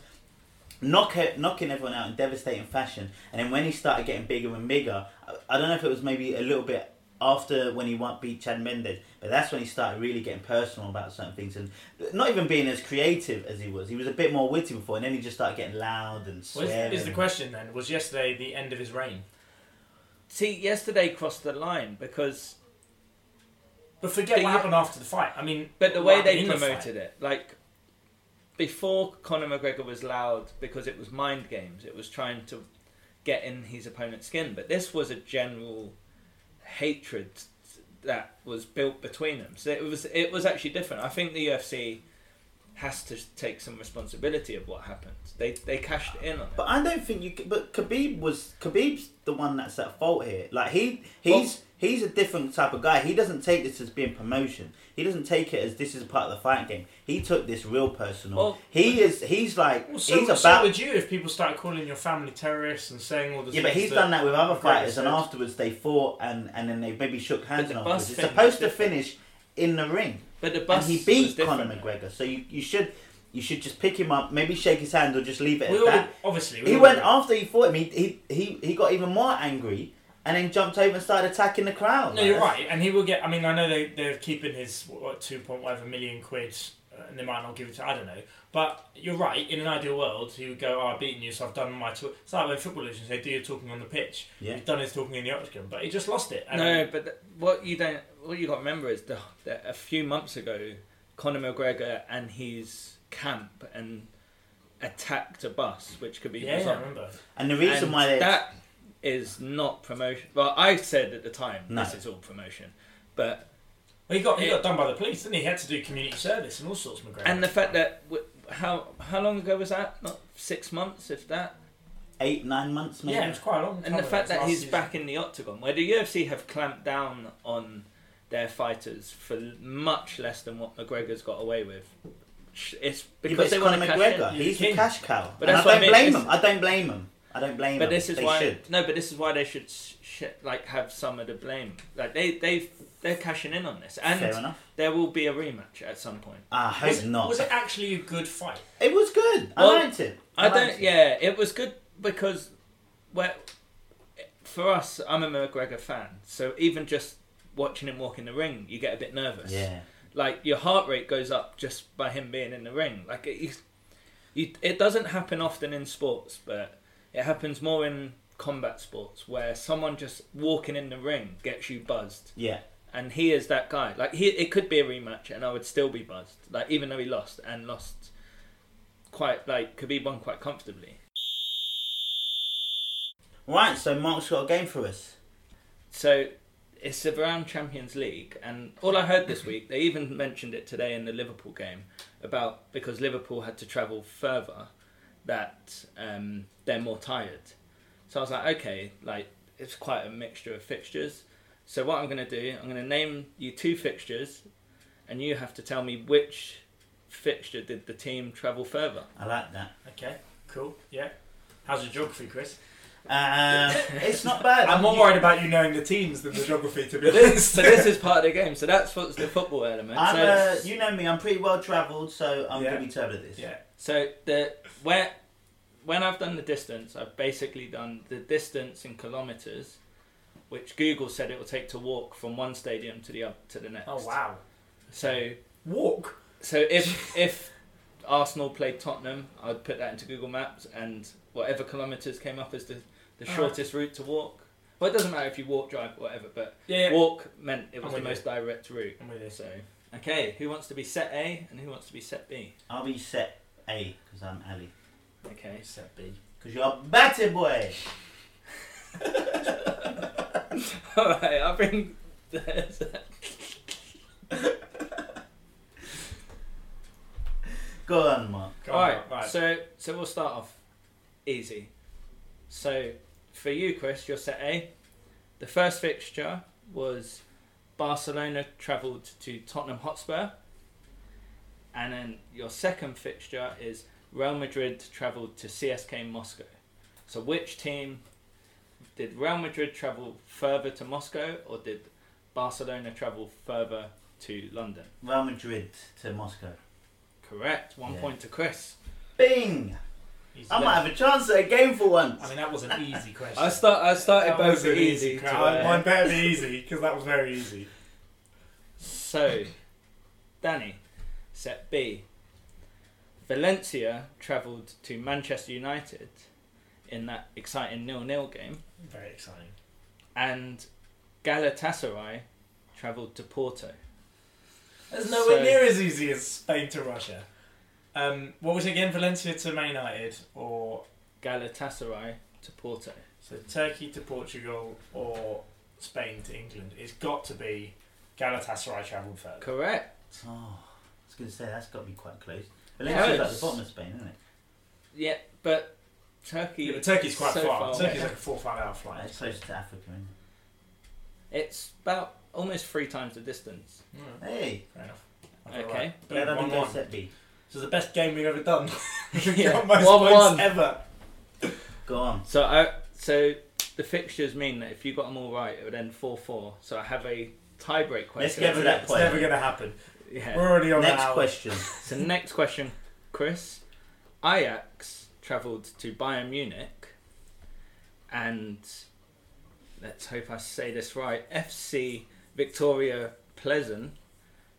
Knock knocking everyone out in devastating fashion, and then when he started getting bigger and bigger, I, I don't know if it was maybe a little bit after when he won, beat Chad Mendes, but that's when he started really getting personal about certain things and not even being as creative as he was. He was a bit more witty before, and then he just started getting loud and Well, swearing. is, is the question then? Was yesterday the end of his reign? See, yesterday crossed the line because But forget what happened after the fight. I mean, But the way they in the promoted it, like before Conor McGregor was loud because it was mind games. It was trying to get in his opponent's skin. But this was a general hatred that was built between them. So it was it was actually different. I think the UFC has to take some responsibility of what happened. They they cashed in on it. But I don't think you. But Khabib was Khabib's the one that's at fault here. Like he he's he's a different type of guy. He doesn't take this as being promotion. He doesn't take it as this is part of the fight game. He took this real personal. Well, he is he's like Well, so, he's so about. would you if people started calling your family terrorists and saying all the yeah, but he's done that with other fighters, and afterwards they fought, and and then they maybe shook hands. And afterwards, it's supposed to finish in the ring, But the bus and he beat. Conor McGregor. So you you should you should just pick him up, maybe shake his hand, or just leave it We at all, that. obviously, we He went after he fought him. He, he he he got even more angry, and then jumped over and started attacking the crowd. No, Like, you're right, and he will get. I mean, I know they they're keeping his what two point whatever million quid, uh, and they might not give it to. I don't know, but you're right. In an ideal world, he would go, "Oh, I've beaten you, so I've done my talk." It's like when football legends say, "Do your talking on the pitch." Yeah. He's done his talking in the octagon, but he just lost it. And No, but th- what you don't, what you got to remember is the, that a few months ago, Conor McGregor and his camp and attacked a bus, which could be yeah, was yeah, I remember. And the reason And why they that is not promotion. Well, I said at the time No. this is all promotion, but Well, he got he It- got done by the police, didn't he? He had to do community service and all sorts. Of. McGregor. and the fact that how how long ago was that? Not six months, if that. eight nine months maybe. yeah, it was quite a long. time And the fact that he's season. back in the octagon, where the UFC have clamped down on their fighters for much less than what McGregor's got away with. It's Yeah, because it's they want Conor to cash McGregor. in. He's He's the cash cow. But and I that's what I don't mean, blame it's- him. I don't blame him. I don't blame But them. this is they why should. no, but this is why they should sh- sh- like have some of the blame. Like they they they're cashing in on this, and Fair enough. there will be a rematch at some point. I hope Was it, not. was it actually a good fight? It was good. Well, I liked it. I, liked don't. it. Yeah, it was good because, well, for us, I'm a McGregor fan, so even just watching him walk in the ring, you get a bit nervous. Yeah. Like your heart rate goes up just by him being in the ring. Like it, you, you, it doesn't happen often in sports, but it happens more in combat sports where someone just walking in the ring gets you buzzed. Yeah. and he is that guy. Like he, it could be a rematch, and I would still be buzzed. Like even though he lost and lost quite like Khabib won quite comfortably. Right, so Mark's got a game for us. So it's the Brown Champions League, and all I heard this week, they even mentioned it today in the Liverpool game about because Liverpool had to travel further, that um, they're more tired. So I was like, okay, like it's quite a mixture of fixtures. So what I'm going to do, I'm going to name you two fixtures, and you have to tell me which fixture did the team travel further. I like that. Okay, cool. Yeah. How's your geography, Chris? Um, it's not bad. I'm more You- worried about you knowing the teams than the geography, to be honest. so this is part of the game. So that's what's the football element. I'm, so, uh, you know me. I'm pretty well travelled, so I'm Yeah. gonna be terrible at this. yeah. So the where when I've done the distance, I've basically done the distance in kilometers, which Google said it will take to walk from one stadium to the other to the next. Oh wow. So Walk. so if if Arsenal played Tottenham, I'd put that into Google Maps, and whatever kilometers came up as the the Alright. shortest route to walk. Well, it doesn't matter if you walk, drive, whatever, but Yeah. yeah. walk meant it was the with most direct route. I'm with you. So okay, who wants to be set A and who wants to be set B? I'll be set A because I'm Ali. Okay. Set B. Because you're a batty boy. All right, I'll bring. Go on, Mark. Go All on, right, right. so so we'll start off easy. So for you, Chris, you're set A. The first fixture was Barcelona travelled to Tottenham Hotspur, and then your second fixture is Real Madrid travelled to CSK Moscow. So which team did Real Madrid travel further to Moscow, or did Barcelona travel further to London? Real Madrid to Moscow. Correct. One Yeah. point to Chris. Bing! Easy. I might have a chance at a game for once. I mean, that was an easy question. I start. I started That both was an easy. question. to, uh, Mine better be easy because that was very easy. So, Danny, set B. Valencia travelled to Manchester United in that exciting nil-nil game, Very exciting. and Galatasaray travelled to Porto. That's nowhere So- near as easy as Spain to Russia. Um, what was it again? Valencia to Man United, or Galatasaray to Porto. so Turkey to Portugal, or Spain to England? It's got to be Galatasaray travelled first. Correct. Oh, I was going to say that's got to be quite close. Valencia's at the bottom of Spain, isn't it? Yeah, but Turkey. Yeah, but Turkey's quite so far. far Turkey's away. like a four or five hour flight. It's closer to Africa, isn't It's about almost three times the distance. Mm. Hey, fair enough. Okay. Boom, let me one, go one. set B. This is the best game we've ever done. Yeah, Got most one, points one. ever. Go on. So I so the fixtures mean that if you got them all right, it would end four four. So I have a tiebreak question. Let's get rid of that It's never going to happen. Yeah. We're already on Next hour. question. So next question, Chris. Ajax travelled to Bayern Munich, and let's hope I say this right. FC Victoria Pleasant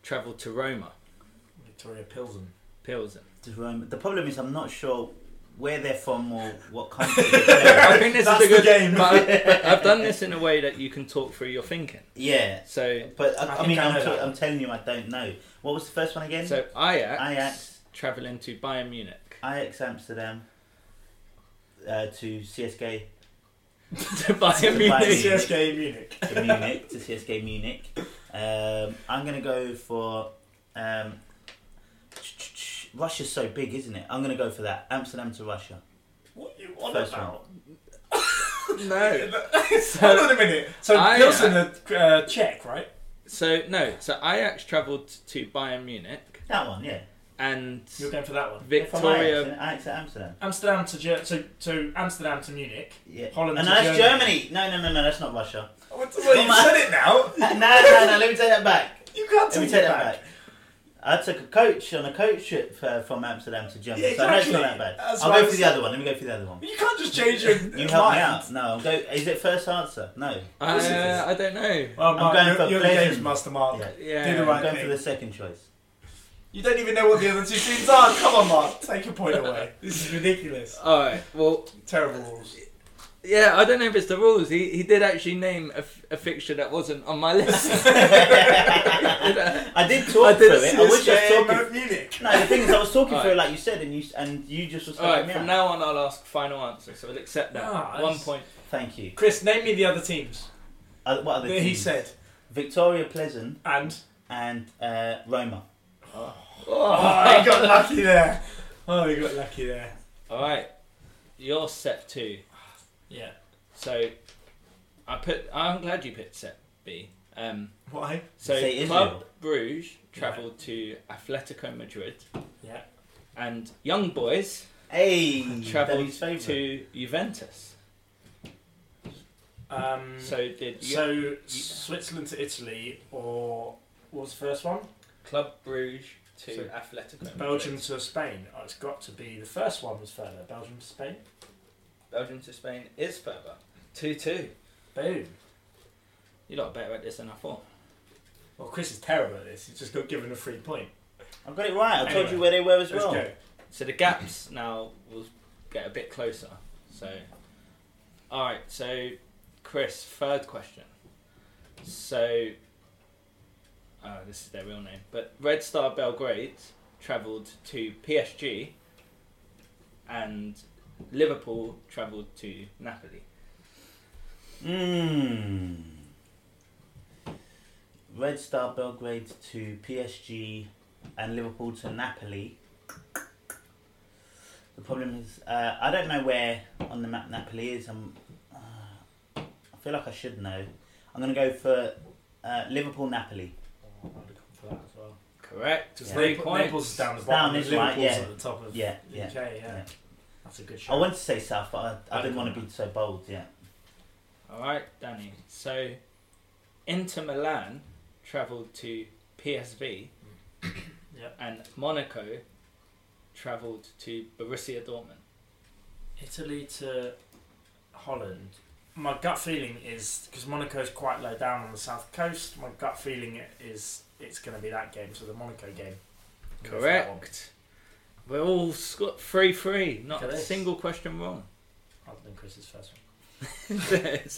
travelled to Roma, Victoria Pilsen. Pilsen. Just remember- The problem is I'm not sure where they're from or what country I think this That's is a good game. But, I, but I've done this in a way that you can talk through your thinking. Yeah, So but I, I I, mean, I I'm, know t- that. I'm telling you, I don't know. What was the first one again? so Ajax, Ajax. travelling to Bayern Munich. Ajax Amsterdam uh, to CSK to Bayern Bayern Munich. Munich. CSK Munich. to Munich to CSK Munich. Um, I'm gonna go for um, Russia's so big, isn't it? I'm gonna go for that. Amsterdam to Russia. What are you on First about? No. Hold on a minute. So I- Pilsen are uh, Czech, right? So no, so Ajax travelled to Bayern Munich, That one, yeah. and you're going for that one. Victoria, Ajax at Amsterdam. Amsterdam to Ger- so to Amsterdam to Munich. Yeah. Holland and to that's Germany. Germany. No, no, no, no, that's not Russia. What, well, you said it now. no, no, no. Let me take that back. You can't Let me take that back. I took a coach on a coach trip uh, from Amsterdam to Germany, Yeah, so I know it's not that bad. That's I'll what go I for the other one. Let me go for the other one. You can't just change your You help me out. No, I'll go. Is it first answer? No. uh, I don't know. Well, I'm Mark, going you're, for you're the Pleasant. games master, Mark. Yeah. Yeah, Do the I'm right going thing. for the second choice. You don't even know what the other two teams are. Come on, Mark. Take your point away. This is ridiculous. All right. Well, Terrible rules. Yeah. I don't know if it's the rules. He he did actually name a, f- a fixture that wasn't on my list. I did talk I through it. I wish I was CSKA talking. Munich. No, the thing is, I was talking Alright. through it like you said, and you and you just was All right. me From out. now on, I'll ask final answer. So we'll accept that. Ah, One that's- point. Thank you. Chris, name me the other teams. Uh, what other that he teams? said. Victoria Pleasant And. and uh, Roma. Oh, he got lucky there. Oh, he got lucky there. All right. You're set two. Yeah. So I put. I'm glad you picked set B. Um, Why? so Say Club Israel. Bruges travelled to Atletico Madrid, Yeah. and Young Boys Hey, travelled Danny's favourite. to Juventus. Um, So did you- so Switzerland to Italy, or what was the first one? Club Bruges to So Atletico Madrid. Belgium to Spain. Oh, it's got to be the first one was further. Belgium to Spain. Belgium to Spain is further. Two two. Boom. You lot are better at this than I thought. Well, Chris is terrible at this. He's just got given a free point. I got it right. I told you where they were as Let's well. go. So the gaps now will get a bit closer. So, all right. So, Chris, third question. So, oh, this is their real name, but Red Star Belgrade travelled to PSG, and Liverpool travelled to Napoli. Hmm. Red Star Belgrade to PSG and Liverpool to Napoli. The problem is, uh, I don't know where on the map Napoli is. I'm, uh, I feel like I should know. I'm going to go for uh, Liverpool Napoli. Oh, I'd have gone for that as well. Correct. Just Three Naples, points. Naples is down the It's bottom. down and this right, yeah. at the top of Yeah, the yeah, UK. Yeah. yeah. That's a good I shot. wanted to say South, but I, I I'd didn't want to be so bold. Yeah. All right, Danny. So, Inter Milan travelled to PSV, Yep. and Monaco travelled to Borussia Dortmund. Italy to Holland. My gut feeling is because Monaco's quite low down on the south coast. My gut feeling is it's going to be that game, so the Monaco game. Go for that. Correct. We're all sc- three three, not a single question wrong. Other than Chris's first one.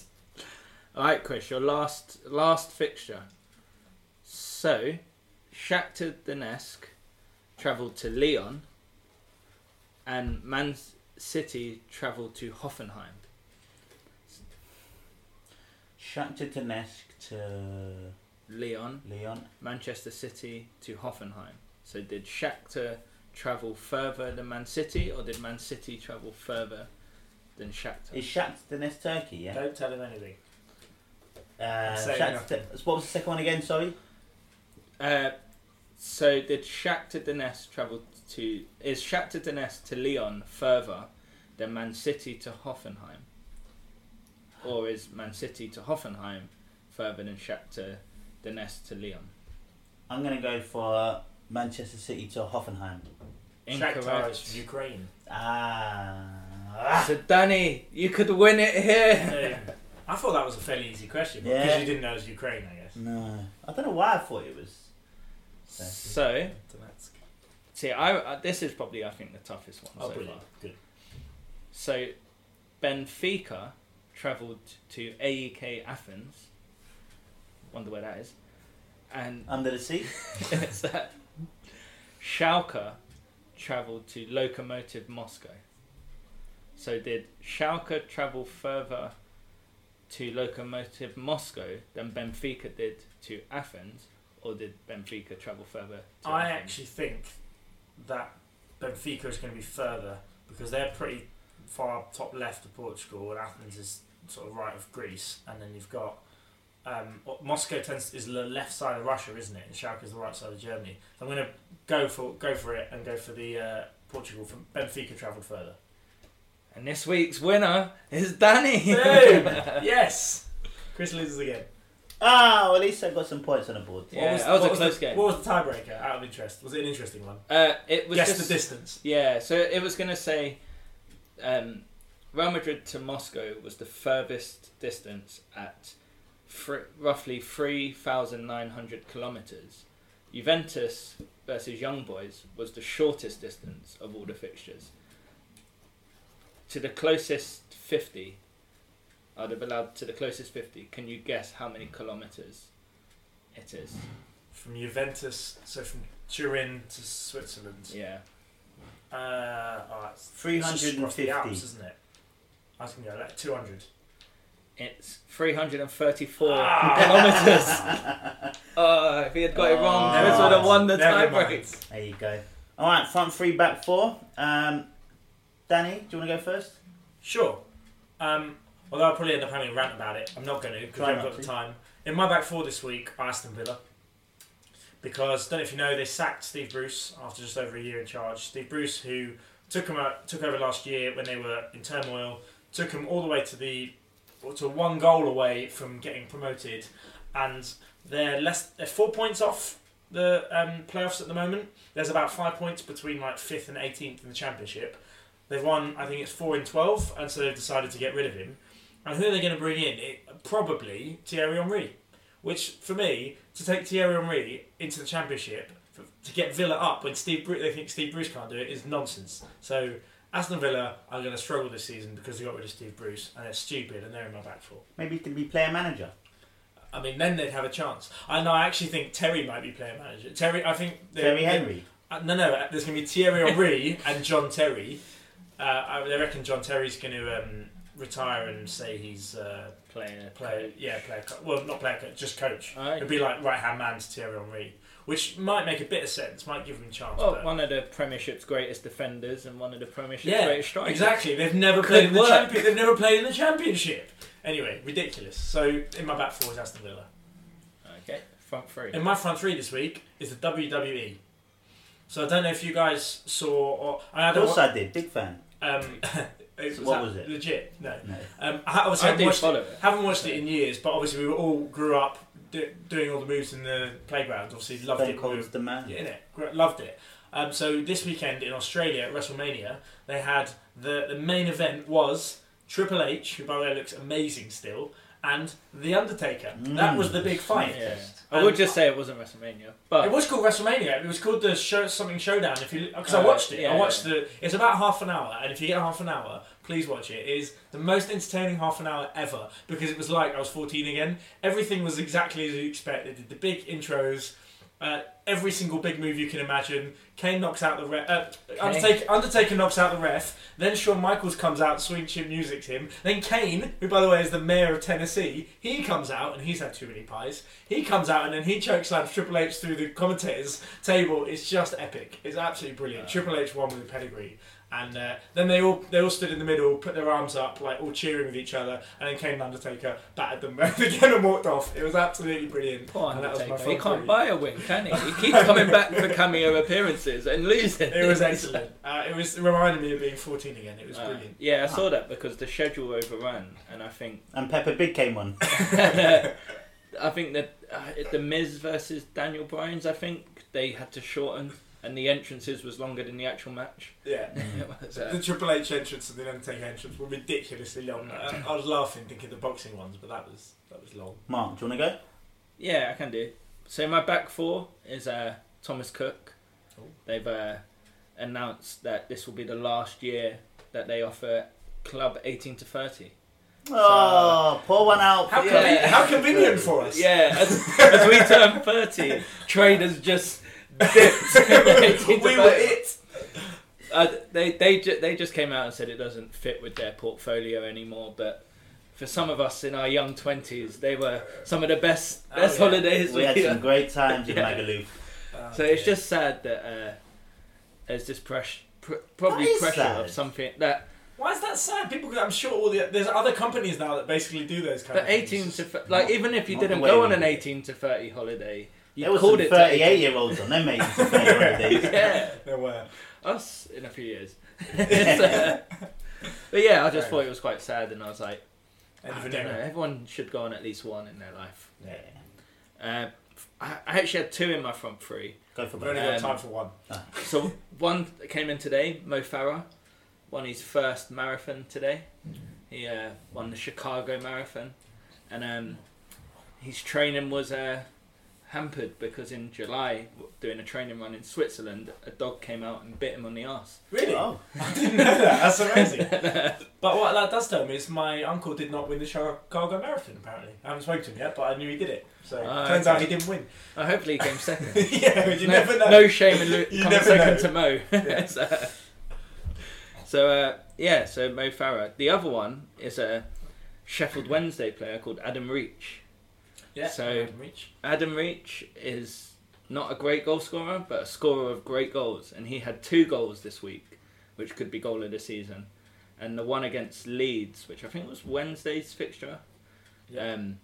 All right, Chris, your last last fixture. So, Shakhtar Donetsk travelled to Lyon, and Man City travelled to Hoffenheim. Shakhtar Donetsk to Lyon, Leon. Manchester City to Hoffenheim. So did Shakhtar travel further than Man City, or did Man City travel further than Shakhtar? Is Shakhtar Donetsk Turkey? Yeah. Don't tell him anything. Uh, Say Shakhtar, what was the second one again? Sorry. Uh, so did Shakhtar Donetsk travel to? Is Shakhtar Donetsk to Lyon further than Man City to Hoffenheim, or is Man City to Hoffenheim further than Shakhtar Donetsk to Lyon? I'm gonna go for Manchester City to Hoffenheim. Shakhtar Incorrect. is Ukraine. Ah. So Danny, you could win it here. Um, I thought that was a fairly easy question Yeah. because you didn't know it was Ukraine, I guess. No, I don't know why I thought it was. So Donetsk. see, I uh, this is probably I think the toughest one Oh, so brilliant. far. Good. So Benfica travelled to AEK Athens. Wonder where that is. And Under the sea. it's that Schalke travelled to Lokomotiv Moscow. So did Schalke travel further to Lokomotiv Moscow than Benfica did to Athens, or did Benfica travel further? To I Athens? actually think that Benfica is going to be further because they're pretty far top left of Portugal, and Athens is sort of right of Greece, and then you've got um, Moscow tends is the left side of Russia, isn't it? And Schalke is the right side of Germany. So I'm going to go for go for it and go for the uh, Portugal. From Benfica travelled further. And this week's winner is Danny. Boom! yes, Chris loses again. Ah, well, at least I got some points on the board. Yeah, that was a what close the, game. What was the tiebreaker? Out of interest, was it an interesting one? Uh, it was Guess just the distance. yeah. So it was going to say, um, Real Madrid to Moscow was the furthest distance at fr- roughly three thousand nine hundred kilometers. Juventus versus Young Boys was the shortest distance of all the fixtures. To the closest fifty, I'd have allowed to the closest fifty. Can you guess how many kilometers it is? From Juventus, so from Turin to Switzerland. Yeah. Uh, oh, it's Three it's just hundred and across the Alps, isn't it? I was going to go like 200. It's 334 Ah. kilometres. Oh, if he had got it wrong, Never Chris would have mind. won the Never tiebreak. There you go. All right, front three, back four. Um, Danny, do you want to go first? Sure. Um, although I'll probably end up having a rant about it. I'm not going to because Try I haven't not got the to. time. In my back four this week, Aston Villa. Because, don't know if you know, they sacked Steve Bruce after just over a year in charge. Steve Bruce, who took him out, took over last year when they were in turmoil, took him all the way to the to one goal away from getting promoted, and they're less they're four points off the um, playoffs at the moment. There's about five points between like fifth and eighteenth in the championship. They've won, I think it's four in twelve, and so they've decided to get rid of him. And who are they going to bring in? It, probably Thierry Henry, which for me to take Thierry Henry into the championship to get Villa up when Steve Bruce, they think Steve Bruce can't do it is nonsense. So Aston Villa are going to struggle this season because they got rid of Steve Bruce and they're stupid and they're in my back four. Maybe you can be player manager. I mean, then they'd have a chance. I know. I actually think Terry might be player manager. Terry, I think they- Terry Henry. uh, no, no. There's going to be Thierry Henry and John Terry. Uh, I, they reckon John Terry's going to um, retire and say he's uh, Player, player. Yeah, player. Co- well, not player coach, just coach. Aye. It'd be like right hand man to Thierry Henry, which might make a bit of sense. Might give him a chance. Well, but- one of the Premiership's greatest defenders and one of the Premiership's yeah, greatest strikers. exactly. They've never played in the work. champion. They've never played in the championship. Anyway, ridiculous. So in my back four is Aston Villa. Okay, front three. In my front three this week is the WWE. So I don't know if you guys saw or I Of don't course I did. Big fan. Um, it So was what was it? Legit, no. No. Um, I obviously I haven't watched, it, it. haven't watched it in years, but obviously we all grew up do, doing all the moves in the playground. Obviously loved Stone it. when we Cold's the man. were in it, Gr- loved it. Um, so this weekend in Australia at WrestleMania, they had the the main event was Triple H, who by the way looks amazing still, and The Undertaker. That Mm. was the big fight. Yeah. Test. I would Um, just say it wasn't WrestleMania, but It was called WrestleMania. It was called the show something showdown. If you because I Uh, watched it, yeah, I watched yeah. the. It's about half an hour, and if you get half an hour, please watch it. It is the most entertaining half an hour ever because it was like I was fourteen again. Everything was exactly as you expected. They did the big intros. Uh, every single big move you can imagine. Kane knocks out the ref. Uh, Undertaker, Undertaker knocks out the ref. Then Shawn Michaels comes out, swing chin music's him. Then Kane, who by the way is the mayor of Tennessee, he comes out and he's had too many pies. He comes out and then he chokeslams Triple H through the commentators' table. It's just epic. It's absolutely brilliant. Triple H won with a pedigree. And uh, then they all they all stood in the middle, put their arms up, like all cheering with each other, and then came the Undertaker battered them both again and walked off. It was absolutely brilliant. poor And that was my Undertaker, he can't three. buy a win, can he? He keeps coming back for cameo appearances and losing. It was excellent. Uh, it was it reminded me of being 14 again. It was Uh, brilliant. yeah, I saw that because the schedule overran, and I think And Pepper Big came one. I think that uh, the Miz versus Daniel Bryan's, I think they had to shorten, and the entrances was longer than the actual match. Yeah. It was, uh, The Triple H entrance and the Undertaker entrance were ridiculously long. I, I was laughing thinking the boxing ones, but that was that was long. Mark, do you want to go? yeah, I can do. So my back four is uh, Thomas Cook. Oh. They've uh, announced that this will be the last year that they offer club 18 to 30. Oh, pour one out. How, Yeah. conven- how convenient for us. Yeah, as, as we turn 30, traders just dipped. 18 to we were it. Uh, they they ju- they just came out and said it doesn't fit with their portfolio anymore. But for some of us in our young twenties, they were some of the best Oh, best yeah. holidays. We had we- some great times in Yeah. Magaluf. Uh, so it's just sad that uh, there's this pressure, pr- probably pressure sad. of something that Why is that sad? People, I'm sure all the there's other companies now that basically do those kind But of 18 things. to f- like even if you Not didn't go on an 18 to 30 holiday, you There was called some it 38 18. year olds on them, mate. some 30. Yeah, There were. us in a few years. So- but yeah, I just Fair thought it was quite sad, and I was like, I don't know, everyone should go on at least one in their life. Yeah. Uh, I I actually had two in my front three. Go for We've only got Um, time for one. So one came in today, Mo Farah, won his first marathon today. He uh, won the Chicago Marathon, and um, his training was uh, hampered because in July, doing a training run in Switzerland, a dog came out and bit him on the ass. Really? Oh, I didn't know that. That's amazing. but what that does tell me is my uncle did not win the Chicago Marathon. Apparently, I haven't spoken to him yet, but I knew he did it. So Ah, turns okay. out he didn't win. Uh, hopefully, he came second. yeah, you no, never know. no shame in lo- coming never second know. to Mo. Yeah. so so, uh, yeah, so Mo Farah. The other one is a Sheffield Wednesday player called Adam Reach. Yeah. So- Adam Reach. Adam Reach is not a great goal scorer, but a scorer of great goals, and he had two goals this week, which could be goal of the season. And the one against Leeds, which I think was Wednesday's fixture, Yeah. um,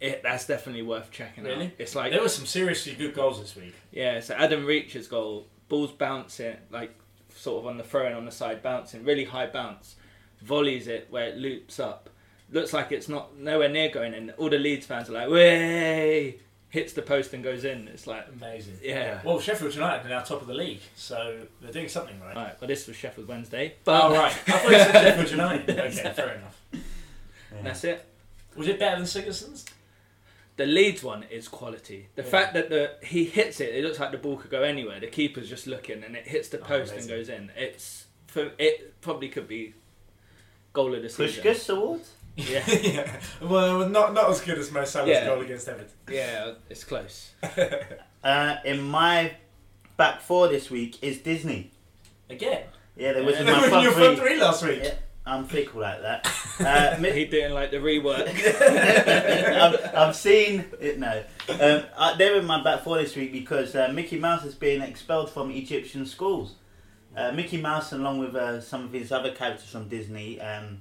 it that's definitely worth checking out. Really? It's like there were some seriously good goals this week. yeah, so Adam Reach's goal, balls bouncing like sort of on the throw and on the side, bouncing really high bounce, volleys it where it loops up. Looks like it's not nowhere near going in. All the Leeds fans are like, "Way!" Hits the post and goes in. It's like Amazing. Yeah. Well, Sheffield United are now top of the league, so they're doing something right. Right, well, this was Sheffield Wednesday, oh, but Oh right. I thought you said Sheffield United. Okay, fair enough. that's it. Was it better than Sigurdsson's? The Leeds one is quality. The Yeah. fact that the he hits it, it looks like the ball could go anywhere. The keeper's just looking, and it hits the Oh, post and goes in. It's for it probably could be goal of the season. Puskás Award? Yeah, yeah. Well, not not as good as Mo Salah's Yeah. goal against Everton. yeah, it's close. Uh, in my back four this week is Disney. Again. Yeah, there was in my They were in front your three. front three last week. Yeah, I'm fickle like that. Uh, mi- He doing like the rework. I've, I've seen it. No, um, uh, they're in my back four this week because uh, Mickey Mouse has been expelled from Egyptian schools. Uh, Mickey Mouse, along with uh, some of his other characters from Disney, um,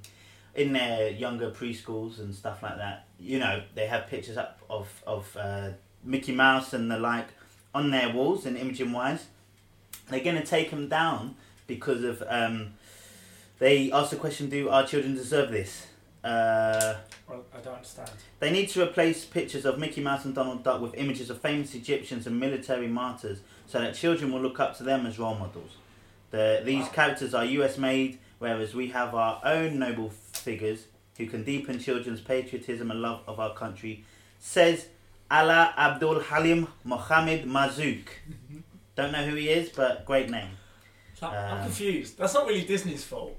in their younger preschools and stuff like that, you know, they have pictures up of of uh, Mickey Mouse and the like on their walls and imaging wise. They're going to take them down because of. Um, they asked the question: Do our children deserve this? Uh, Well, I don't understand. they need to replace pictures of Mickey Mouse and Donald Duck with images of famous Egyptians and military martyrs so that children will look up to them as role models. The, these Wow. characters are US made, whereas we have our own noble figures who can deepen children's patriotism and love of our country, says Allah Abdul Halim Mohammed Mazouk. Don't know who he is, but great name. I'm Um, confused. That's not really Disney's fault.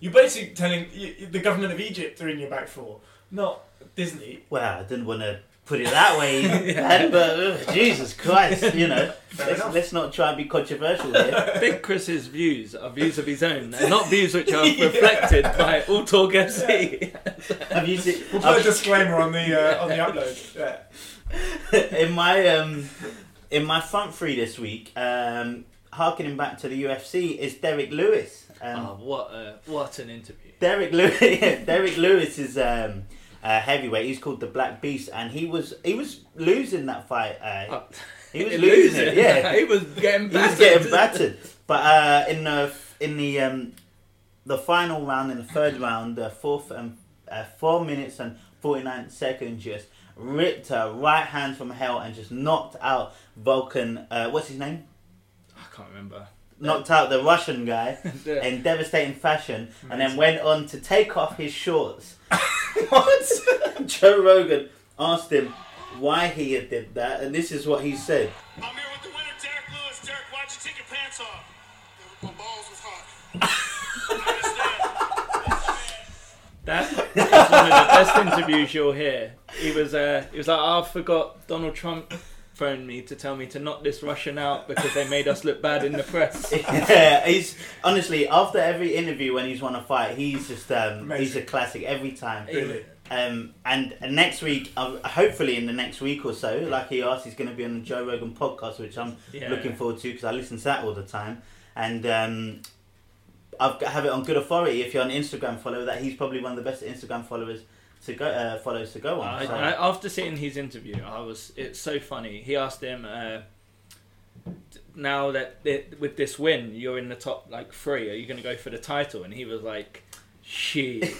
You're basically telling you, the government of Egypt are in your back four, not Disney. Well, I didn't want to put it that way, Dad, but ugh, Jesus Christ, you know. Let's, let's not try and be controversial here. Big Chris's views are views of his own, and not views which are reflected by All Talk FC. Have you seen? We'll put a disclaimer on the uh, on the upload. Yeah. in my um, in my front three this week, um, harkening back to the UFC, is Derrick Lewis. Um, oh, what a what an interview! Derrick Lewis. Derrick Lewis is um, a heavyweight. He's called the Black Beast, and he was he was losing that fight. Uh, Oh, he was losing it. Yeah, he was getting he battered. was getting battered. But uh, in the in the um, the final round, in the third round, the fourth and uh, four minutes and forty nine seconds, just ripped her right hand from hell and just knocked out Vulcan. Uh, what's his name? I can't remember. Knocked out the Russian guy in devastating fashion, and then went on to take off his shorts. what? Joe Rogan asked him why he had did that, and this is what he said. I'm here with the winner, Derrick Lewis. Derrick, why'd you take your pants off? My balls was hot. That is one of the best interviews you'll hear. He was, uh, he was like, oh, I forgot Donald Trump phoned me to tell me to knock this Russian out because they made us look bad in the press. yeah, he's honestly after every interview when he's won a fight, he's just um, he's a classic every time. Really? Um, and, and next week, uh, hopefully in the next week or so, like he asked, he's going to be on the Joe Rogan podcast, which I'm Yeah. looking forward to because I listen to that all the time. And um, I've got, have it on good authority. If you're an Instagram follower, that he's probably one of the best Instagram followers to go uh, follows to go on. I, So- I, after seeing his interview, I was it's so funny. He asked him, uh, "Now that it, with this win, you're in the top like three, are you going to go for the title?" And he was like, "Shit,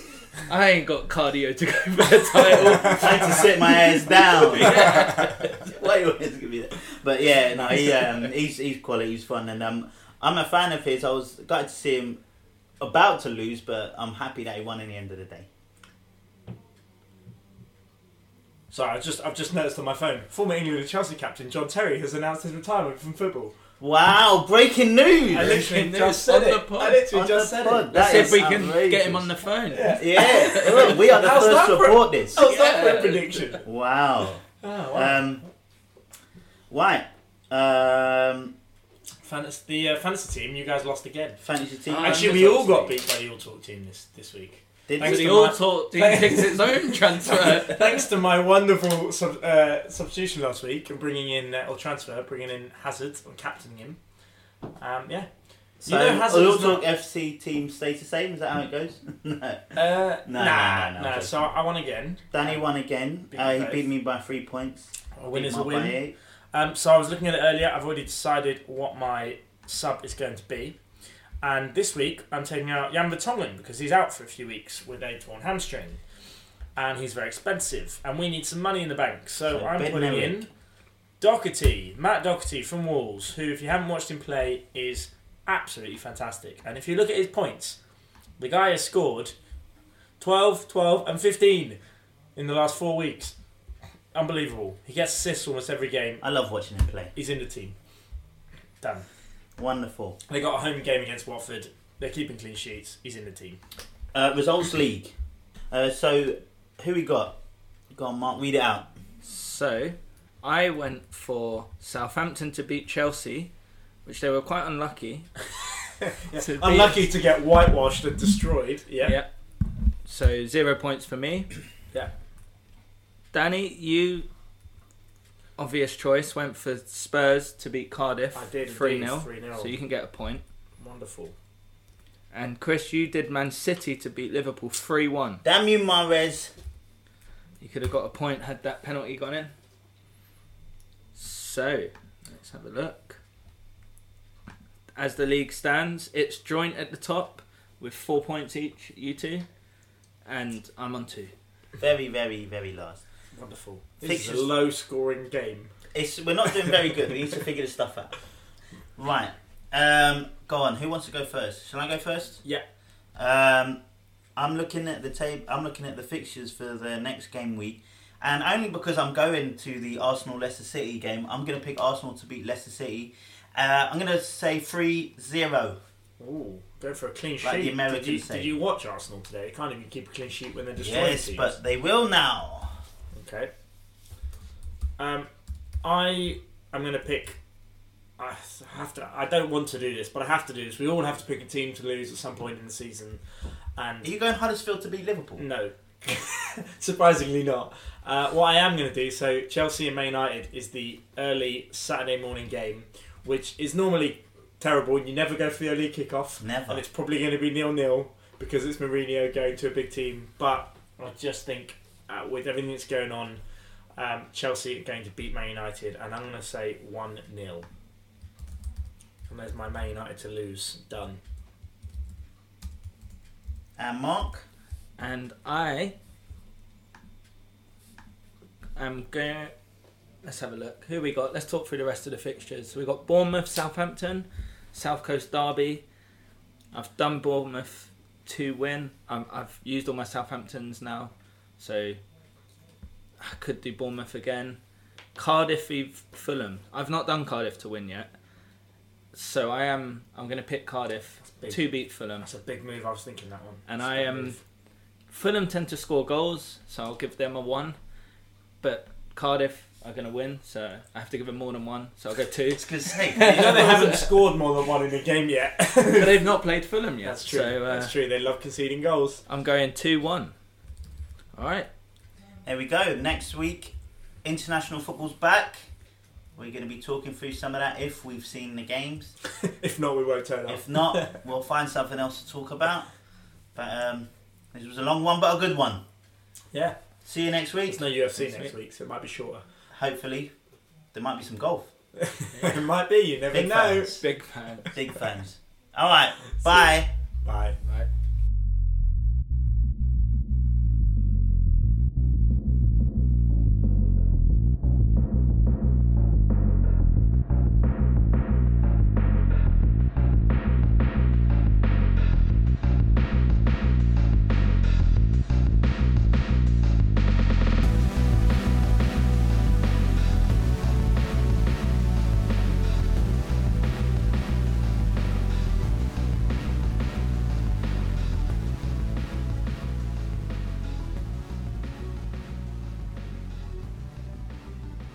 I ain't got cardio to go for the title." I had to sit my ass down. Why you always give me that? But yeah, no, he, um, he's he's quality, he's fun, and um, I'm a fan of his. I was glad to see him about to lose, but I'm happy that he won in the end of the day. Sorry, I just I've just noticed on my phone. Former England and Chelsea captain John Terry has announced his retirement from football. Wow, breaking news! I literally news just said on it. the pod. I literally just said pod. it. That Let's see if we can outrageous. get him on the phone. yeah, look, we are the How's first that to for- report this. How's that for a prediction? Wow. Oh, wow. Um, right. Um, Fantasy, the uh, fantasy team, you guys lost again. fantasy team. Ah, Actually, we all obviously. got beat by the All Talk team this, this week. Did Thanks to the all my- talk its own transfer. Thanks to my wonderful sub, uh, substitution last week and bringing in uh, or transfer, bringing in Hazard and captaining him. Um, yeah. So, You know Hazard all is talk not- FC team stays the same. Is that how it goes? no. Uh, No, nah, no, no, no, nah. So I won again. Danny won again. Beat Uh, he beat me by three points. A win is a win. Um, so I was looking at it earlier. I've already decided what my sub is going to be. And this week, I'm taking out Jan Vertonghen because he's out for a few weeks with a torn hamstring. And he's very expensive. And we need some money in the bank. So, So I'm putting in Doherty, Matt Doherty from Wolves, who, if you haven't watched him play, is absolutely fantastic. And if you look at his points, the guy has scored 12, 12, and 15 in the last four weeks. Unbelievable. He gets assists almost every game. I love watching him play. He's in the team. Done. Wonderful. They got a home game against Watford. They're keeping clean sheets. He's in the team. Uh, results league. Uh, so, who we got? Go on, Mark. Read it out. So, I went for Southampton to beat Chelsea, which they were quite unlucky. to beat. Unlucky to get whitewashed and destroyed. Yeah. Yeah. So zero points for me. Yeah. Danny, you obvious choice went for Spurs to beat Cardiff. I did three indeed, 0 3-0. So you can get a point. Wonderful. And Chris, you did Man City to beat Liverpool three one. Damn you, Mahrez. You could have got a point had that penalty gone in. So let's have a look. As the league stands, it's joint at the top with four points each. You two, and I'm on two. Very, very, very last. Wonderful. This is a low scoring game. It's we're not doing very good. We need to figure this stuff out. Right. Um, go on. Who wants to go first? Shall I go first? Yeah. Um, I'm looking at the tape. I'm looking at the fixtures for the next game week, and only because I'm going to the Arsenal Leicester City game, I'm going to pick Arsenal to beat Leicester City. Uh, I'm going to say 3-0. Ooh, go for a clean Like the sheet. did, you, say. did you watch Arsenal today? You can't even keep a clean sheet when they're destroying Yes, teams. but they will now. Okay. Um, I am going to pick. I have to. I don't want to do this, but I have to do this. We all have to pick a team to lose at some point in the season, and Are you going Huddersfield to beat Liverpool? no, surprisingly not. Uh, what I am going to do. So Chelsea and Man United is the early Saturday morning game, which is normally terrible. and You never go for the early kickoff, Never. and it's probably going to be nil nil because it's Mourinho going to a big team. But I just think uh, with everything that's going on, um, Chelsea are going to beat Man United, and I'm going to say one 0 And there's my Man United to lose. Done. And Mark? And I am going. Let's have a look. Who we got? Let's talk through the rest of the fixtures. We got Bournemouth, Southampton, South Coast Derby. I've done Bournemouth to win. Um, I've used all my Southamptons now, so I could do Bournemouth again. Cardiff, v Fulham. I've not done Cardiff to win yet, so I am. I'm going to pick Cardiff to beat Fulham. That's a big move. I was thinking that one. And That's I am. move. Fulham tend to score goals, so I'll give them a one. But Cardiff are going to win, so I have to give them more than one, so I'll go two. It's cuz say. You know they haven't scored more than one in a game yet. but they've not played Fulham yet, That's true. so uh, That's true. They love conceding goals. I'm going two one. All right. There we go. Next week, international football's back. We're going to be talking through some of that if we've seen the games. if not, we won't turn up. If not, we'll find something else to talk about. But um, this was a long one, but a good one. yeah, See you next week. there's no UFC Next next week, so it might be shorter. Hopefully, there might be some golf. it might be. You never Big know. fans. Big fan. Big fans. All right. Bye. Bye.